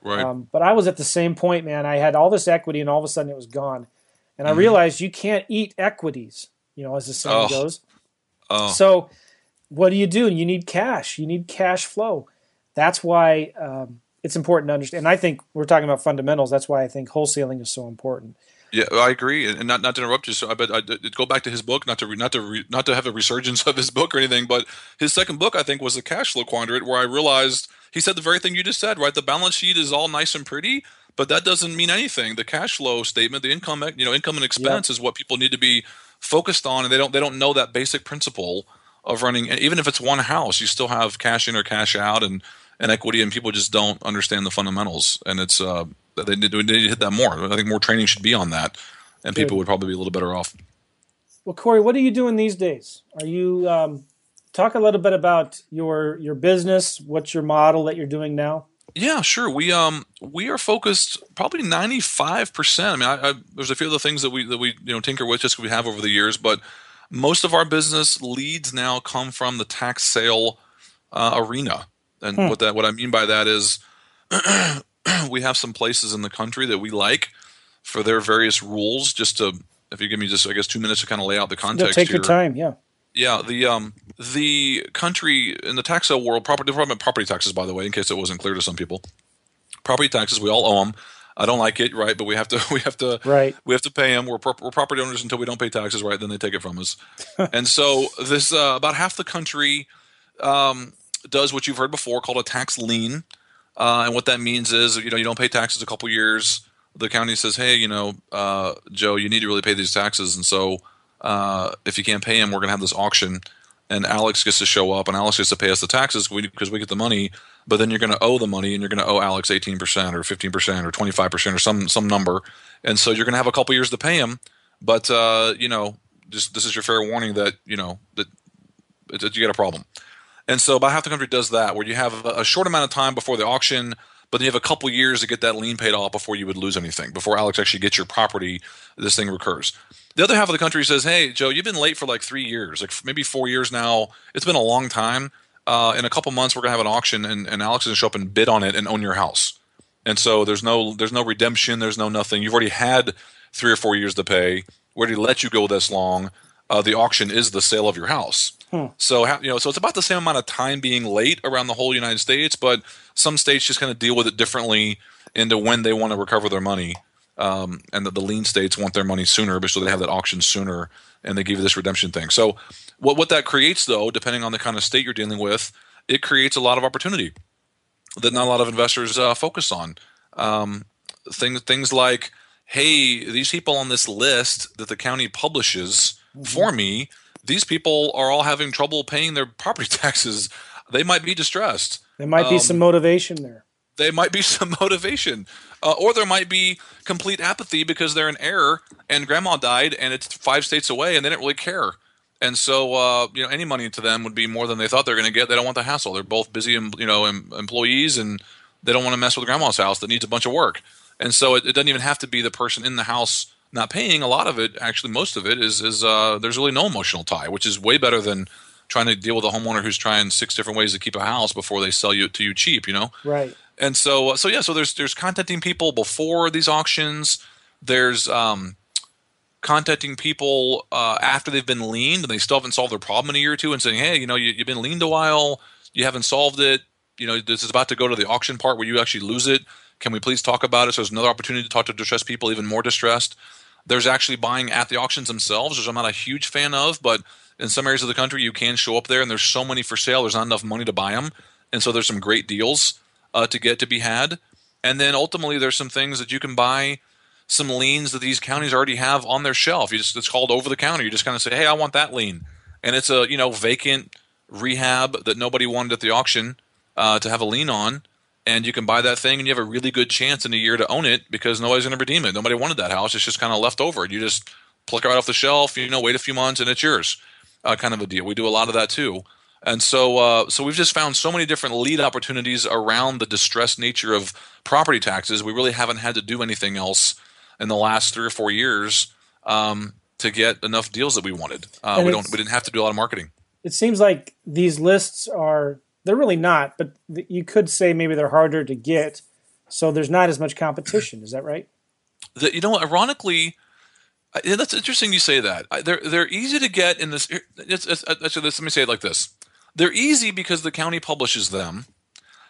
Right. Um, but I was at the same point, man. I had all this equity, and all of a sudden it was gone. And I Mhm. realized you can't eat equities, you know, as the saying Oh. goes. oh. So, what do you do? You need cash. You need cash flow. That's why um, it's important to understand. And I think we're talking about fundamentals. That's why I think wholesaling is so important. Yeah, I agree, and not not to interrupt you. So, I but I, go back to his book, not to re, not to re, not to have a resurgence of his book or anything, but his second book, I think, was the cash flow quadrant, where I realized he said the very thing you just said. Right, the balance sheet is all nice and pretty, but that doesn't mean anything. The cash flow statement, the income, you know, income and expense, is what people need to be focused on, and they don't they don't know that basic principle of running. Even if it's one house, you still have cash in or cash out, and and equity, and people just don't understand the fundamentals, and it's uh, they need, they need to hit that more. I think more training should be on that, and people Good. would probably be a little better off. Well, Corey, what are you doing these days? Are you um, talk a little bit about your your business? What's your model that you're doing now? Yeah, sure. We um we are focused probably ninety five percent. I mean, I, I, there's a few other things that we that we you know tinker with just we have over the years, but most of our business leads now come from the tax sale uh, arena. And Hmm. what that what I mean by that is we have some places in the country that we like for their various rules. Just to if you give me just I guess two minutes to kind of lay out the No, context take here. your time. Yeah. Yeah, the um the country in the tax sale world, property department property taxes, by the way, in case it wasn't clear to some people, property taxes we all owe them. I don't like it, right? But we have to we have to Right. we have to pay them. We're, pro- we're property owners until we don't pay taxes, right? Then they take it from us. and so this uh, about half the country um, does what you've heard before called a tax lien, uh, and what that means is you know you don't pay taxes a couple years. The county says, hey, you know, uh, Joe, you need to really pay these taxes, and so uh, if you can't pay them, we're going to have this auction, and Alex gets to show up, and Alex gets to pay us the taxes because we get the money. But then you're going to owe the money, and you're going to owe Alex 18 percent or 15 percent or 25 percent or some some number, and so you're going to have a couple years to pay him. But uh, you know, just this is your fair warning that you know that, that you get a problem. And so about half the country does that, where you have a short amount of time before the auction, but then you have a couple years to get that lien paid off before you would lose anything. Before Alex actually gets your property, this thing recurs. The other half of the country says, "Hey, Joe, you've been late for like three years, like maybe four years now. It's been a long time. Uh, in a couple months, we're gonna have an auction, and, and Alex is gonna show up and bid on it and own your house. And so there's no there's no redemption, there's no nothing. You've already had three or four years to pay. We already let you go this long. Uh, the auction is the sale of your house. So ha- you know, so it's about the same amount of time being late around the whole United States, but some states just kind of deal with it differently into when they want to recover their money. Um, and that the lien states want their money sooner, but so they have that auction sooner, and they give you this redemption thing. So what what that creates, though, depending on the kind of state you're dealing with, it creates a lot of opportunity that not a lot of investors uh, focus on. Um, things things like, hey, these people on this list that the county publishes for me, these people are all having trouble paying their property taxes. They might be distressed. There might be Um, some motivation there. There might be some motivation, uh, or there might be complete apathy because they're in error and grandma died and it's five states away and they didn't really care. And so, uh, you know, any money to them would be more than they thought they're going to get. They don't want the hassle. They're both busy, you know, em- employees, and they don't want to mess with grandma's house that needs a bunch of work. And so, it, it doesn't even have to be the person in the house not paying. A lot of it, actually, most of it is is uh, there's really no emotional tie, which is way better than trying to deal with a homeowner who's trying six different ways to keep a house before they sell you to you cheap. You know, right? And so, so yeah, so there's there's contacting people before these auctions. There's um, contacting people uh, after they've been liened and they still haven't solved their problem in a year or two, and saying, hey, you know, you, you've been liened a while, you haven't solved it. You know, this is about to go to the auction part where you actually lose it. Can we please talk about it? So there's another opportunity to talk to distressed people, even more distressed. There's actually buying at the auctions themselves, which I'm not a huge fan of, but in some areas of the country, you can show up there and there's so many for sale, there's not enough money to buy them. And so there's some great deals uh, to get to be had. And then ultimately, there's some things that you can buy, some liens that these counties already have on their shelf. You just it's called over the counter. You just kind of say, hey, I want that lien, and it's a you know vacant rehab that nobody wanted at the auction uh, to have a lien on. And you can buy that thing, and you have a really good chance in a year to own it because nobody's going to redeem it. Nobody wanted that house; it's just kind of left over. You just pluck it right off the shelf. You know, wait a few months, and it's yours. Uh, kind of a deal. We do a lot of that too. And so, uh, so we've just found so many different lead opportunities around the distressed nature of property taxes. We really haven't had to do anything else in the last three or four years um, to get enough deals that we wanted. Uh, we don't. We didn't have to do a lot of marketing. It seems like these lists are. They're really not, but you could say maybe they're harder to get, so there's not as much competition. Is that right? The, you know, ironically, that's interesting. You say that they're they're easy to get in this. It's, it's, it's, let me say it like this: they're easy because the county publishes them.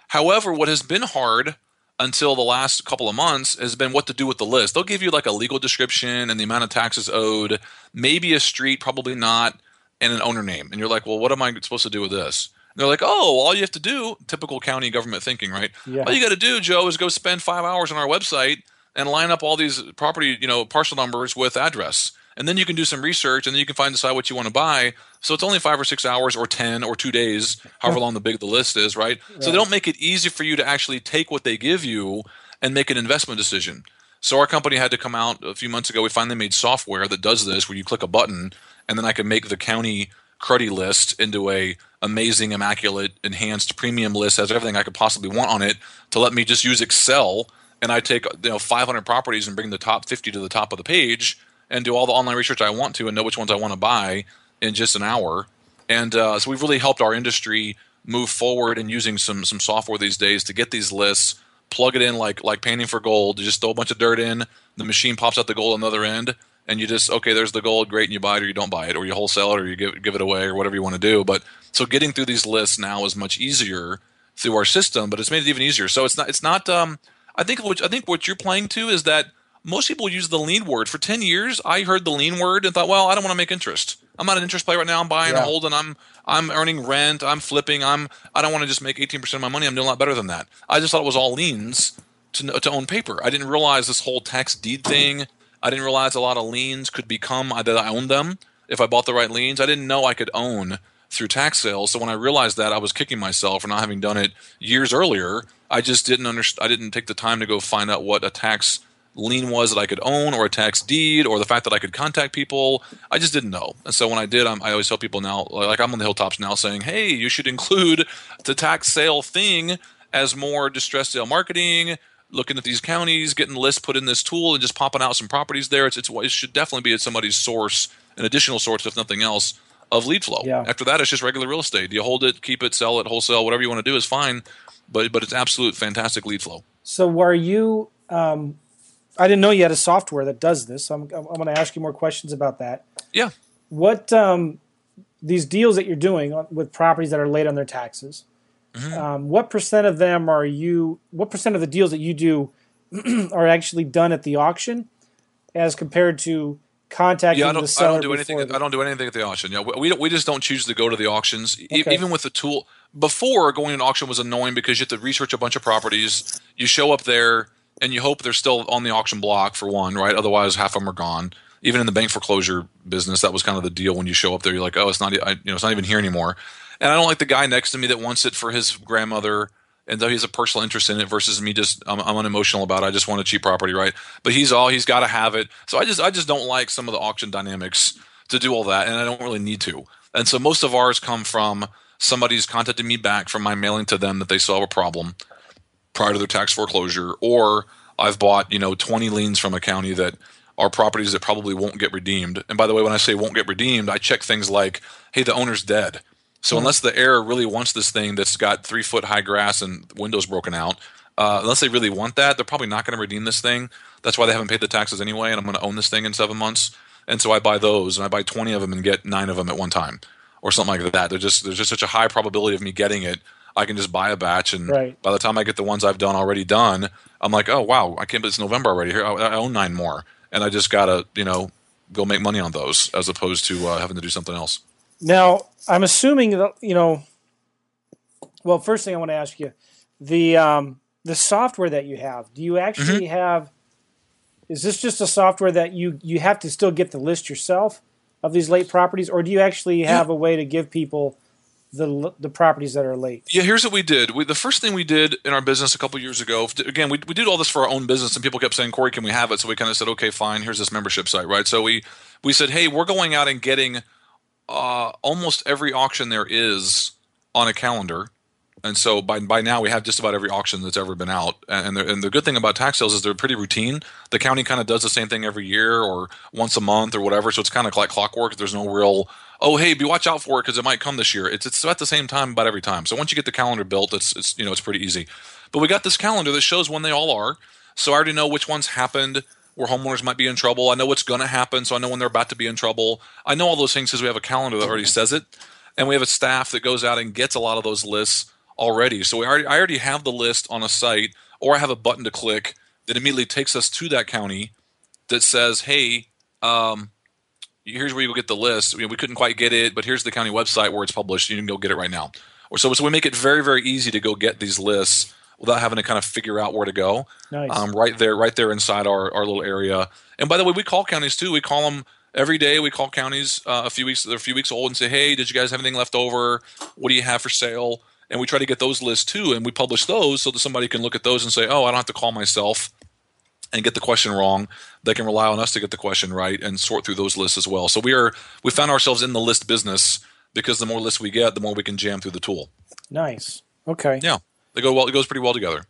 However, what has been hard until the last couple of months has been what to do with the list. They'll give you like a legal description and the amount of taxes owed, maybe a street, probably not, and an owner name. And you're like, well, what am I supposed to do with this? And they're like, oh, all you have to do, typical county government thinking, right? Yeah. All you got to do, Joe, is go spend five hours on our website and line up all these property, you know, parcel numbers with address and then you can do some research and then you can find decide what you want to buy. So it's only five or six hours or 10 or two days however long the big the list is right? right so they don't make it easy for you to actually take what they give you and make an investment decision. So our company had to come out a few months ago we finally made software that does this where you click a button and then i can make the county cruddy list into a amazing immaculate enhanced premium list has everything i could possibly want on it to let me just use excel and i take you know 500 properties and bring the top 50 to the top of the page and do all the online research I want to and know which ones I want to buy in just an hour. And uh, so we've really helped our industry move forward in using some some software these days to get these lists, plug it in like like painting for gold. You just throw a bunch of dirt in, the machine pops out the gold on the other end, and you just okay, there's the gold, great, and you buy it or you don't buy it, or you wholesale it or you give give it away or whatever you want to do. But so getting through these lists now is much easier through our system, but it's made it even easier. So it's not it's not um I think what I think what you're playing to is that most people use the lien word. For 10 years, I heard the lien word and thought, well, I don't want to make interest. I'm not an interest player right now. I'm buying, yeah. holding, I'm I'm earning rent, I'm flipping, I'm I don't want to just make 18% of my money. I'm doing a lot better than that. I just thought it was all liens to to own paper. I didn't realize this whole tax deed thing. I didn't realize a lot of liens could become that I owned them if I bought the right liens. I didn't know I could own through tax sales. So when I realized that, I was kicking myself for not having done it years earlier. I just didn't understand. I didn't take the time to go find out what a tax lien was that I could own or a tax deed or the fact that I could contact people. I just didn't know. And so when I did, I'm, i always tell people now, like I'm on the hilltops now saying, hey, you should include the tax sale thing as more distressed sale marketing, looking at these counties, getting lists put in this tool and just popping out some properties there. It's, it's it should definitely be at somebody's source, an additional source, if nothing else, of lead flow. Yeah. After that, it's just regular real estate. Do You hold it, keep it, sell it, wholesale, whatever you want to do is fine. But, but it's absolute fantastic lead flow. So were you um, I didn't know you had a software that does this. So I'm, I'm going to ask you more questions about that. Yeah. What um, these deals that you're doing with properties that are late on their taxes? Mm-hmm. Um, what percent of them are you? What percent of the deals that you do are actually done at the auction, as compared to contacting yeah, I don't, the seller? I don't do anything. I don't do anything at the auction. Yeah, we we just don't choose to go to the auctions, okay. even with the tool. Before going to an auction was annoying because you have to research a bunch of properties. You show up there and you hope they're still on the auction block for one, right? Otherwise, half of them are gone. Even in the bank foreclosure business, that was kind of the deal. When you show up there, you're like, oh, it's not, I, you know, it's not even here anymore. And I don't like the guy next to me that wants it for his grandmother, and though he has a personal interest in it, versus me just I'm, I'm unemotional about it. I just want a cheap property, right? But he's all he's got to have it. So I just I just don't like some of the auction dynamics to do all that, and I don't really need to. And so most of ours come from somebody's contacted me back from my mailing to them that they saw a problem prior to their tax foreclosure, or I've bought you know 20 liens from a county that are properties that probably won't get redeemed. And by the way, when I say won't get redeemed, I check things like, hey, the owner's dead. So unless the heir really wants this thing that's got three foot high grass and windows broken out, uh, unless they really want that, they're probably not going to redeem this thing. That's why they haven't paid the taxes anyway, and I'm going to own this thing in seven months. And so I buy those, and I buy 20 of them and get nine of them at one time, or something like that. They're just there's just such a high probability of me getting it. I can just buy a batch, and Right. by the time I get the ones I've done already done, I'm like, oh wow, I can't believe it's November already. Here, I, I own nine more, and I just gotta you know go make money on those as opposed to uh, having to do something else. Now, I'm assuming that you know. Well, first thing I want to ask you, the um, the software that you have. Do you actually have? Is this just a software that you you have to still get the list yourself of these late properties, or do you actually have a way to give people the the properties that are late? Yeah, here's what we did. We, the first thing we did in our business a couple years ago, again, we, we did all this for our own business, and people kept saying, Corey, can we have it? So we kind of said, okay, fine, here's this membership site, right? So we, we said, hey, we're going out and getting uh, almost every auction there is on a calendar. And so by, by now we have just about every auction that's ever been out. And, and the good thing about tax sales is they're pretty routine. The county kind of does the same thing every year or once a month or whatever. So it's kind of like clockwork. There's no real, oh, hey, be watch out for it because it might come this year. It's, it's at the same time about every time. So once you get the calendar built, it's, it's, you know, it's pretty easy. But we got this calendar that shows when they all are. So I already know which ones happened where homeowners might be in trouble. I know what's going to happen. So I know when they're about to be in trouble. I know all those things because we have a calendar that already says it. And we have a staff that goes out and gets a lot of those lists already. So we already, I already have the list on a site, or I have a button to click that immediately takes us to that county that says, "Hey, um, here's where you get the list. We, we couldn't quite get it, but here's the county website where it's published. You can go get it right now." Or so, so we make it very, very easy to go get these lists without having to kind of figure out where to go. Nice. Um, right there, right there inside our, our little area. And by the way, we call counties too. We call them every day. We call counties uh, a few weeks they're a few weeks old and say, "Hey, did you guys have anything left over? What do you have for sale?" And we try to get those lists too, and we publish those so that somebody can look at those and say, "Oh, I don't have to call myself." And get the question wrong, they can rely on us to get the question right and sort through those lists as well. So we are we found ourselves in the list business because the more lists we get, the more we can jam through the tool. Nice. Okay. Yeah, they go well. It goes pretty well together.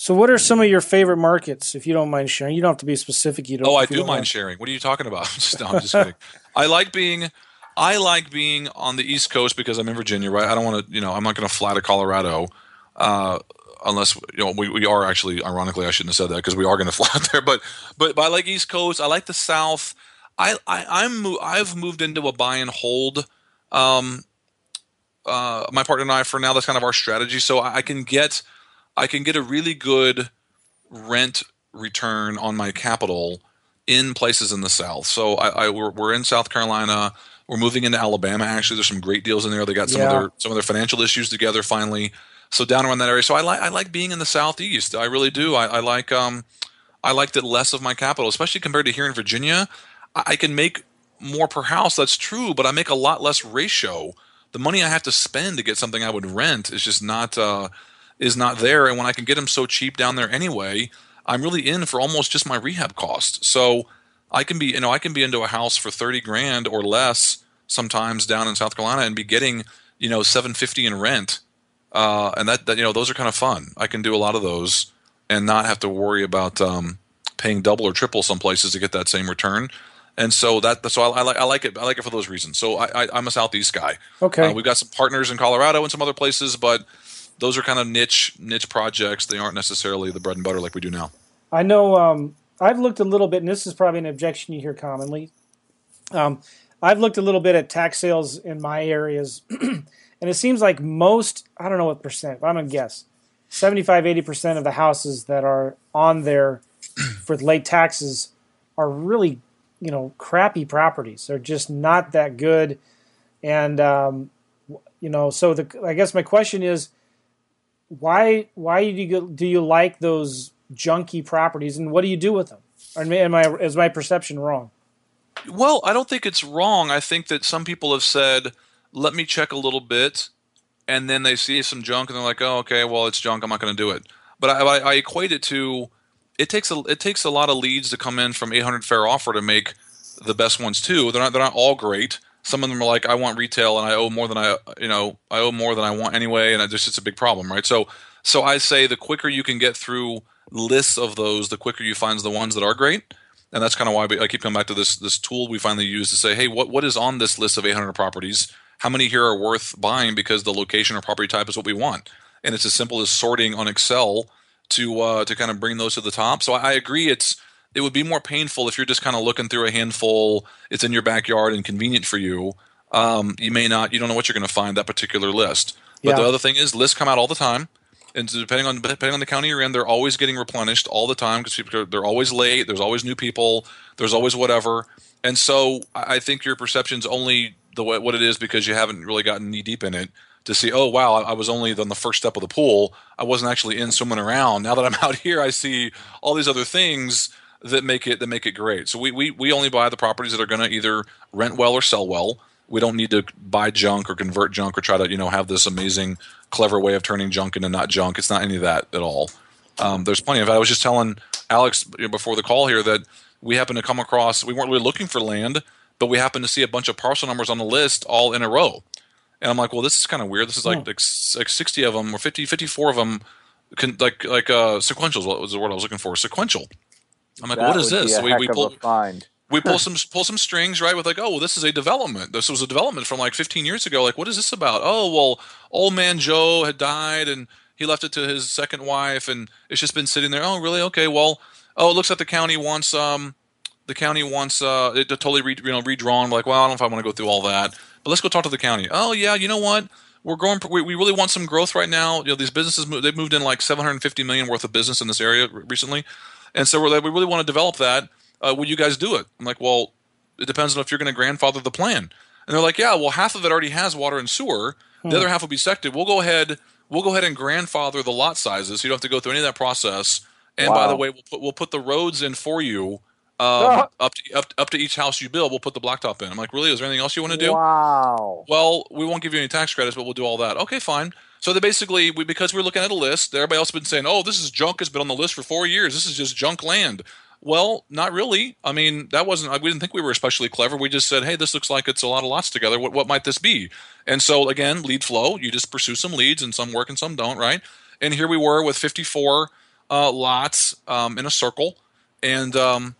So, what are some of your favorite markets, if you don't mind sharing? You don't have to be specific. You don't. Oh, I do mind sharing. What are you talking about? just, no, I'm just kidding. I like being, I like being on the East Coast because I'm in Virginia, right? I don't want to, you know, I'm not going to fly to Colorado, uh, unless you know we, we are actually. Ironically, I shouldn't have said that because we are going to fly out there. But, but I like East Coast. I like the South. I, I I'm mo- I've moved into a buy and hold. Um, uh, my partner and I for now that's kind of our strategy. So I, I can get I can get a really good rent return on my capital in places in the South. So I, I we're, we're in South Carolina. We're moving into Alabama. Actually, there's some great deals in there. They got some Yeah. of their some of their financial issues together finally. So down around that area. So I like I like being in the Southeast. I really do. I, I like um I liked it less of my capital, especially compared to here in Virginia. I, I can make more per house. That's true, but I make a lot less ratio. The money I have to spend to get something I would rent is just not uh, is not there. And when I can get them so cheap down there anyway, I'm really in for almost just my rehab cost. So I can be, you know, I can be into a house for thirty grand or less sometimes down in South Carolina and be getting, you know, seven fifty in rent. Uh, and that, that, you know, those are kind of fun. I can do a lot of those and not have to worry about um, paying double or triple some places to get that same return. And so that, so I, I like, I like it. I like it for those reasons. So I, I, I'm a Southeast guy. Okay. Uh, we've got some partners in Colorado and some other places, but those are kind of niche niche projects. They aren't necessarily the bread and butter like we do now. I know um, I've looked a little bit, and this is probably an objection you hear commonly. Um, I've looked a little bit at tax sales in my areas, and it seems like most, I don't know what percent, but I'm going to guess, 75, 80% of the houses that are on there for late taxes are really, you know, crappy properties. They're just not that good. And, um, you know, so the, I guess my question is, why why do you do you like those junky properties and what do you do with them? Or am I is my perception wrong? Well, I don't think it's wrong. I think that some people have said, "Let me check a little bit," and then they see some junk and they're like, "Oh, okay, well, it's junk. I'm not going to do it." But I, I, I equate it to it takes a it takes a lot of leads to come in from 800 fair offer to make the best ones too. They're not they're not all great. Some of them are like, "I want retail and I owe more than I you know I owe more than I want anyway," and I just it's a big problem, right? So so I say the quicker you can get through lists of those, the quicker you find the ones that are great and that's kind of why I keep coming back to this this tool we finally use to say, hey, what what is on this list of 800 properties? How many here are worth buying because the location or property type is what we want, and it's as simple as sorting on Excel to uh, to kind of bring those to the top. So I, I agree, it's it would be more painful if you're just kind of looking through a handful. It's in your backyard and convenient for you. Um, you may not, you don't know what you're going to find that particular list. But Yeah. the other thing is, lists come out all the time, and depending on depending on the county you're in, they're always getting replenished all the time because they're always late. There's always new people. There's always whatever. And so I think your perception's only the way, what it is because you haven't really gotten knee deep in it to see. Oh wow, I I was only on the first step of the pool. I wasn't actually in swimming around. Now that I'm out here, I see all these other things that make it that make it great. So we we, we only buy the properties that are going to either rent well or sell well. We don't need to buy junk or convert junk or try to you know have this amazing clever way of turning junk into not junk. It's not any of that at all. Um, there's plenty of. I was just telling Alex before the call here that we happened to come across. We weren't really looking for land, but we happen to see a bunch of parcel numbers on the list all in a row. And I'm like, well, this is kind of weird. This is like Hmm. like, like 60 of them or 50, 54 of them, can, like like uh, sequentials. What was the word I was looking for? Sequential. I'm like, That what is this? So we, we pull we pull some pull some strings right with like oh well this is a development this was a development from like 15 years ago like what is this about oh well old man joe had died and he left it to his second wife and it's just been sitting there oh really okay well oh it looks like the county wants um the county wants uh it to totally re, you know redrawn like well i don't know if i want to go through all that but let's go talk to the county oh yeah you know what we're going we, we really want some growth right now you know these businesses mo- they've moved in like 750 million worth of business in this area re- recently and so we're like we really want to develop that uh, will you guys do it i'm like well it depends on if you're going to grandfather the plan. And they're like, yeah, well, half of it already has water and sewer. The other half will be sected. We'll go ahead. We'll go ahead and grandfather the lot sizes. So you don't have to go through any of that process. And by the way, we'll put we'll put the roads in for you. Um, up to up, up to each house you build, we'll put the blacktop in. I'm like, really? Is there anything else you want to do? Wow. well, we won't give you any tax credits, but we'll do all that. Okay, fine. So they basically, we, because we're looking at a list, everybody else has been saying, oh, this is junk. It's been on the list for four years. This is just junk land. Well, not really. I mean, that wasn't, we didn't think we were especially clever. We just said, hey, this looks like it's a lot of lots together. What, what might this be? And so, again, lead flow, you just pursue some leads and some work and some don't, right? And here we were with 54 uh, lots um, in a circle. And, um,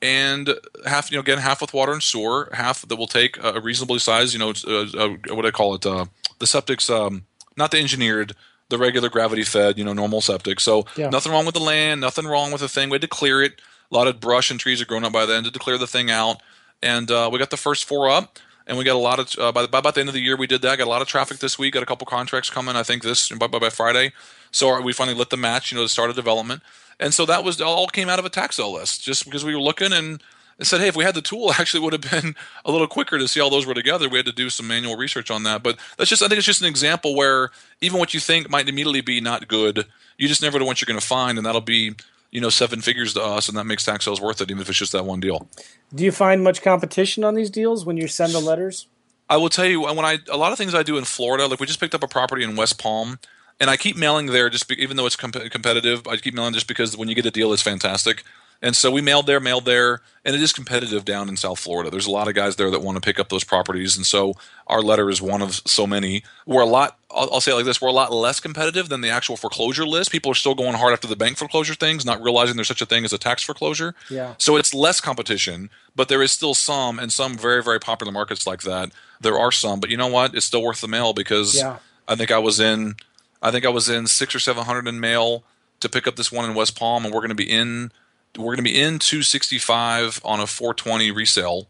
and half, you know, again, half with water and sewer, half that will take a reasonably sized, you know, uh, uh, what do I call it? Uh, the septic's um, not the engineered, the regular gravity fed, you know, normal septic. So Yeah. nothing wrong with the land, nothing wrong with the thing. We had to clear it. A lot of brush and trees had grown up by then to clear the thing out. And uh, we got the first four up. And we got a lot of uh, by, the, by about the end of the year we did that. Got a lot of traffic this week. Got a couple contracts coming. I think this by, by, by Friday. So we finally lit the match. You know, to start a development. And so that was all came out of a tax sale list, just because we were looking and said, hey, if we had the tool, it actually would have been a little quicker to see all those were together. We had to do some manual research on that. But that's just, I think it's just an example where even what you think might immediately be not good, you just never know what you're going to find, and that'll be, you know, seven figures to us, and that makes tax sales worth it, even if it's just that one deal. Do you find much competition on these deals when you send the letters? I will tell you when I a lot of things I do in Florida. Like we just picked up a property in West Palm, and I keep mailing there just be, even though it's comp- competitive. I keep mailing just because when you get a deal, it's fantastic. And so we mailed there, mailed there, and it is competitive down in South Florida. There's a lot of guys there that want to pick up those properties, and so our letter is one of so many. We're a lot. I'll, I'll say it like this: we're a lot less competitive than the actual foreclosure list. People are still going hard after the bank foreclosure things, not realizing there's such a thing as a tax foreclosure. Yeah. So it's less competition, but there is still some, and some very, very popular markets like that. There are some, but you know what? It's still worth the mail because Yeah. I think I was in, I think I was in six or seven hundred in mail to pick up this one in West Palm, and we're going to be in, we're going to be in two sixty five on a four twenty resale.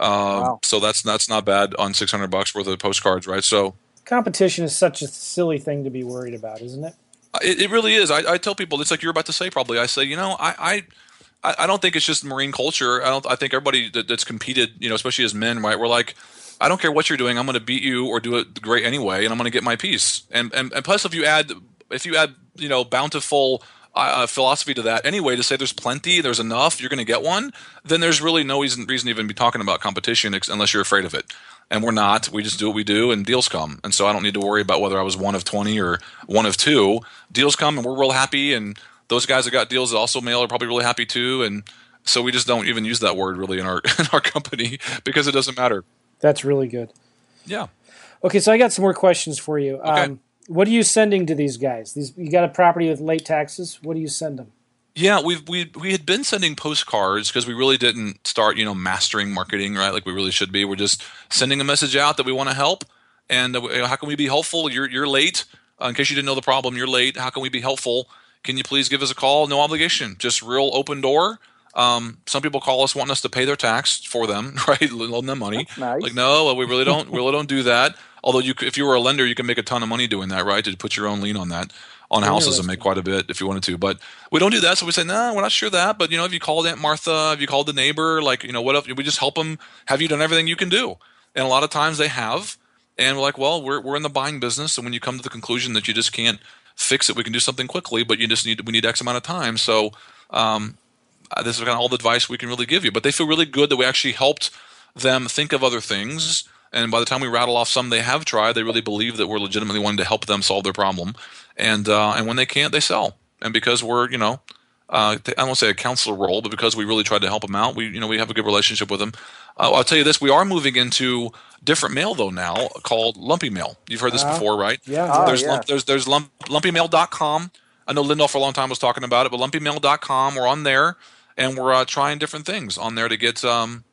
Um, Wow. So that's that's not bad on six hundred bucks worth of postcards, right? So Competition is such a silly thing to be worried about, isn't it? It, it really is. I, I tell people it's like you're about to say. Probably, I say, you know, I, I, I- I don't think it's just marine culture. I don't. I think everybody that, that's competed, you know, especially as men, right? We're like, I don't care what you're doing. I'm going to beat you or do it great anyway, and I'm going to get my piece. And, and and plus, if you add, if you add, you know, bountiful. Uh, philosophy to that anyway to say there's plenty there's enough you're going to get one then there's really no reason, reason to even be talking about competition ex- unless you're afraid of it and we're not we just do what we do and deals come and so i don't need to worry about whether i was one of 20 or one of two deals come and we're real happy and those guys that got deals that also mail are probably really happy too and so we just don't even use that word really in our in our company because it doesn't matter That's really good. yeah Okay, so I got some more questions for you. Okay. Um, what are you sending to these guys? These you got a property with late taxes. What do you send them? Yeah, we've we we had been sending postcards because we really didn't start, you know, mastering marketing, right? Like we really should be. We're just sending a message out that we want to help, and uh, how can we be helpful? You're you're late. Uh, in case you didn't know the problem, you're late. How can we be helpful? Can you please give us a call? No obligation, just real open door. Um, some people call us wanting us to pay their tax for them, right? Loan them money. nice. Like no, we really don't. really don't do that. Although you, if you were a lender, you can make a ton of money doing that, right? To put your own lien on that on houses and make quite a bit if you wanted to. But we don't do that. So we say, no, nah, we're not sure that. But you know, if you called Aunt Martha, if you called the neighbor, like you know, what if we just help them? Have you done everything you can do? And a lot of times they have. And we're like, well, we're we're in the buying business, and when you come to the conclusion that you just can't fix it, we can do something quickly, but you just need we need X amount of time. So um, uh, this is kind of all the advice we can really give you. But they feel really good that we actually helped them think of other things. And by the time we rattle off some they have tried, they really believe that we're legitimately wanting to help them solve their problem. And uh, and when they can't, they sell. And because we're you know uh, I won't say a counselor role, but because we really tried to help them out, we you know we have a good relationship with them. Uh, I'll tell you this: we are moving into different mail though now called lumpy mail. You've heard this uh, before, right? Yeah. Oh, there's yeah. Lump, there's there's lump, lumpymail.com. I know Lindell for a long time was talking about it, but lumpymail.com. We're on there, and we're uh, trying different things on there to get um,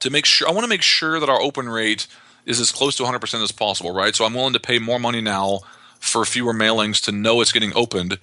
to make sure. I want to make sure that our open rate is as close to 100% as possible, right? So I'm willing to pay more money now for fewer mailings to know it's getting opened,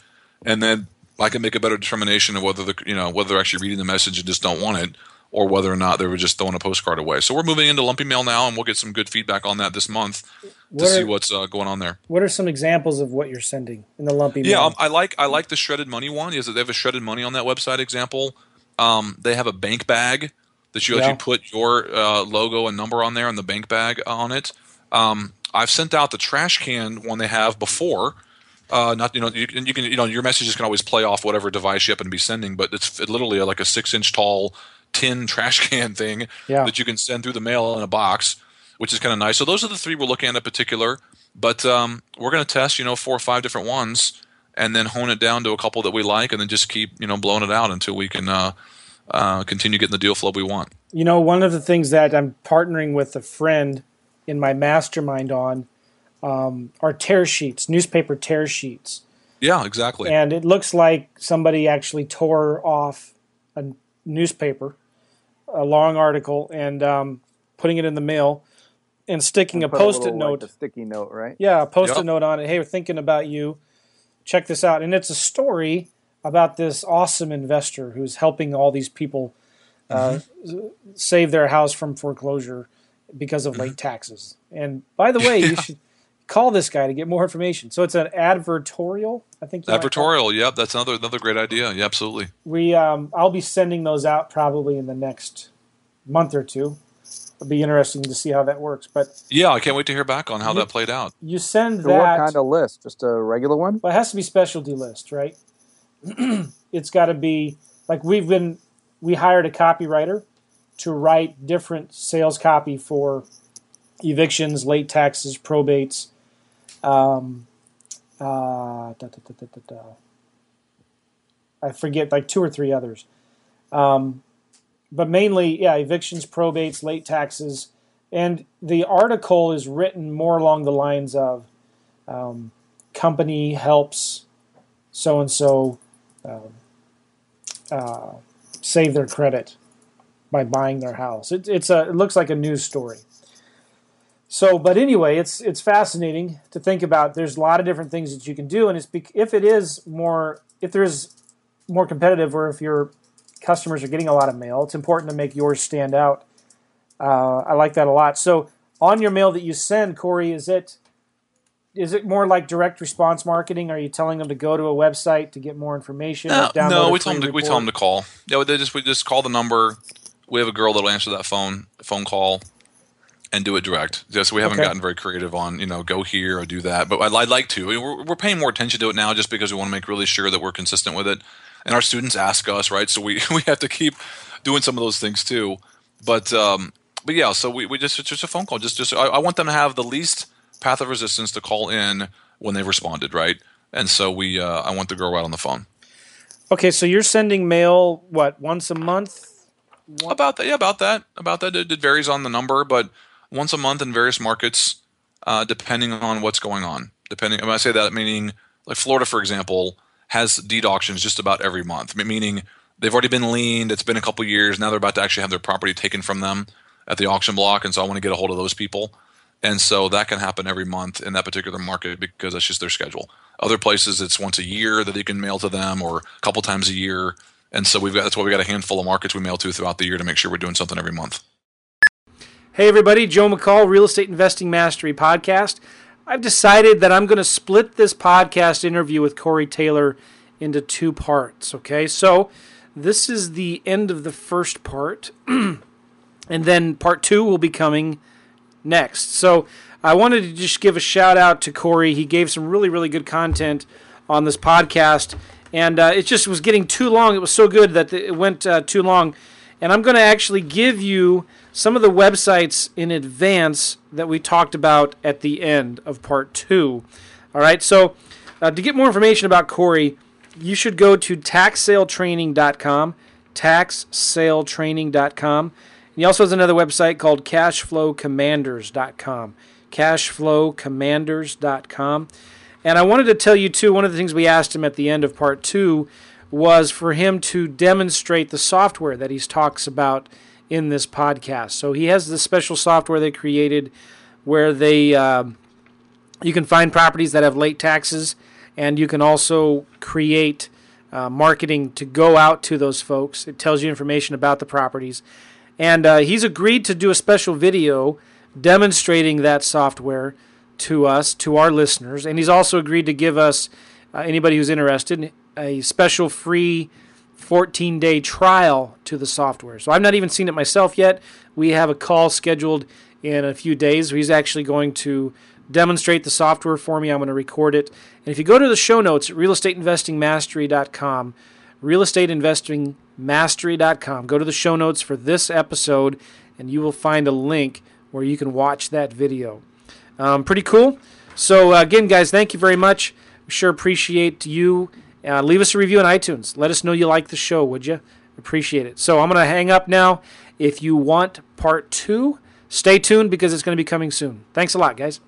and then I can make a better determination of whether the you know whether they're actually reading the message and just don't want it, or whether or not they were just throwing a postcard away. So we're moving into lumpy mail now, and we'll get some good feedback on that this month What to see what's uh, going on there. what are some examples of what you're sending in the lumpy Yeah, mail? um, I like I like the shredded money one. Is that they have a shredded money on that website example? Um, they have a bank bag that you Yeah. actually put your uh, logo and number on there, and the bank bag on it. Um, I've sent out the trash can one they have before. Uh, not you know you can, you can you know your messages can always play off whatever device you happen to be sending, but it's literally like a six inch tall tin trash can thing Yeah. that you can send through the mail in a box, which is kind of nice. So those are the three we're looking at in particular. But um, we're going to test you know four or five different ones and then hone it down to a couple that we like, and then just keep you know blowing it out until we can uh, uh, continue getting the deal flow we want. You know, one of the things that I'm partnering with a friend in my mastermind on um, are tear sheets, newspaper tear sheets. Yeah, exactly. And it looks like somebody actually tore off a newspaper, a long article, and um, putting it in the mail and sticking a post it little, note. like, a sticky note, right? Yeah, a post-it Yep. note on it. Hey, we're thinking about you. Check this out, and it's a story about this awesome investor who's helping all these people uh, save their house from foreclosure because of late taxes. And by the way, you should call this guy to get more information. So it's an advertorial. I think you might call it. Advertorial. Yep, that's another another great idea. Yeah, absolutely. We um, I'll be sending those out probably in the next month or two. It'll be interesting to see how that works. But Yeah, I can't wait to hear back on how You- that played out. you send So that. what kind of list? Just a regular one? Well, it has to be specialty list, right? it's got to be like we've been. We hired a copywriter to write different sales copy for evictions, late taxes, probates. Um, uh, da, da, da, da, da, da. I forget like two or three others, um, but mainly, yeah, evictions, probates, late taxes, and the article is written more along the lines of um, company helps so and so save their credit by buying their house. It, it's a it looks like a news story. So, but anyway, it's it's fascinating to think about. There's a lot of different things that you can do, and it's if it is more if there's more competitive, or if your customers are getting a lot of mail, it's important to make yours stand out. Uh, I like that a lot. So, on your mail that you send, Corey, is it is it more like direct response marketing? Are you telling them to go to a website to get more information? No, no, we tell them to, we tell them to call. Yeah, they just we just call the number. We have a girl that'll answer that phone phone call and do it direct. Yeah, so we haven't Okay. gotten very creative on you know go here or do that, but I'd, I'd like to. We're, we're paying more attention to it now just because we want to make really sure that we're consistent with it. And our students ask us, right? So we we have to keep doing some of those things too. But um, but yeah, so we, we just it's just a phone call. Just just I, I want them to have the least path of resistance to call in when they've responded, right? And so we uh, I want the girl right on the phone. Okay, so you're sending mail what once a month? About that, yeah, about that, about that. It, it varies on the number, but once a month in various markets, uh, depending on what's going on. Depending, when I say that, meaning like Florida, for example, has deed auctions just about every month, meaning they've already been liened. It's been a couple years. Now they're about to actually have their property taken from them at the auction block. And so I want to get a hold of those people. And so that can happen every month in that particular market because that's just their schedule. Other places, it's once a year that you can mail to them or a couple times a year. And so we've got that's why we got a handful of markets we mail to throughout the year to make sure we're doing something every month. Hey everybody, Joe McCall, Real Estate Investing Mastery Podcast. I've decided that I'm going to split this podcast interview with Corey Taylor into two parts. Okay, so this is the end of the first part, and then part two will be coming next. So I wanted to just give a shout out to Corey. He gave some really, really good content on this podcast, and uh, it just was getting too long. It was so good that it went uh, too long. And I'm going to actually give you some of the websites in advance that we talked about at the end of part two. All right, so uh, to get more information about Corey, you should go to taxsaletraining.com, taxsaletraining.com. He also has another website called cashflowcommanders.com. Cashflowcommanders.com. And I wanted to tell you, too, one of the things we asked him at the end of part two was for him to demonstrate the software that he talks about in this podcast. So he has this special software they created where they uh, you can find properties that have late taxes, and you can also create uh, marketing to go out to those folks. It tells you information about the properties. And uh, he's agreed to do a special video demonstrating that software to us, to our listeners. And he's also agreed to give us, uh, anybody who's interested, a special free 14 day trial to the software. So I've not even seen it myself yet. We have a call scheduled in a few days. He's actually going to demonstrate the software for me. I'm going to record it. And if you go to the show notes at realestateinvestingmastery.com, realestateinvestingmastery.com, go to the show notes for this episode, and you will find a link where you can watch that video. Um, pretty cool. So, uh, again, guys, thank you very much. Sure appreciate you. Uh, leave us a review on iTunes. Let us know you like the show, would you? Appreciate it. So, I'm going to hang up now. If you want part two, stay tuned because it's going to be coming soon. Thanks a lot, guys.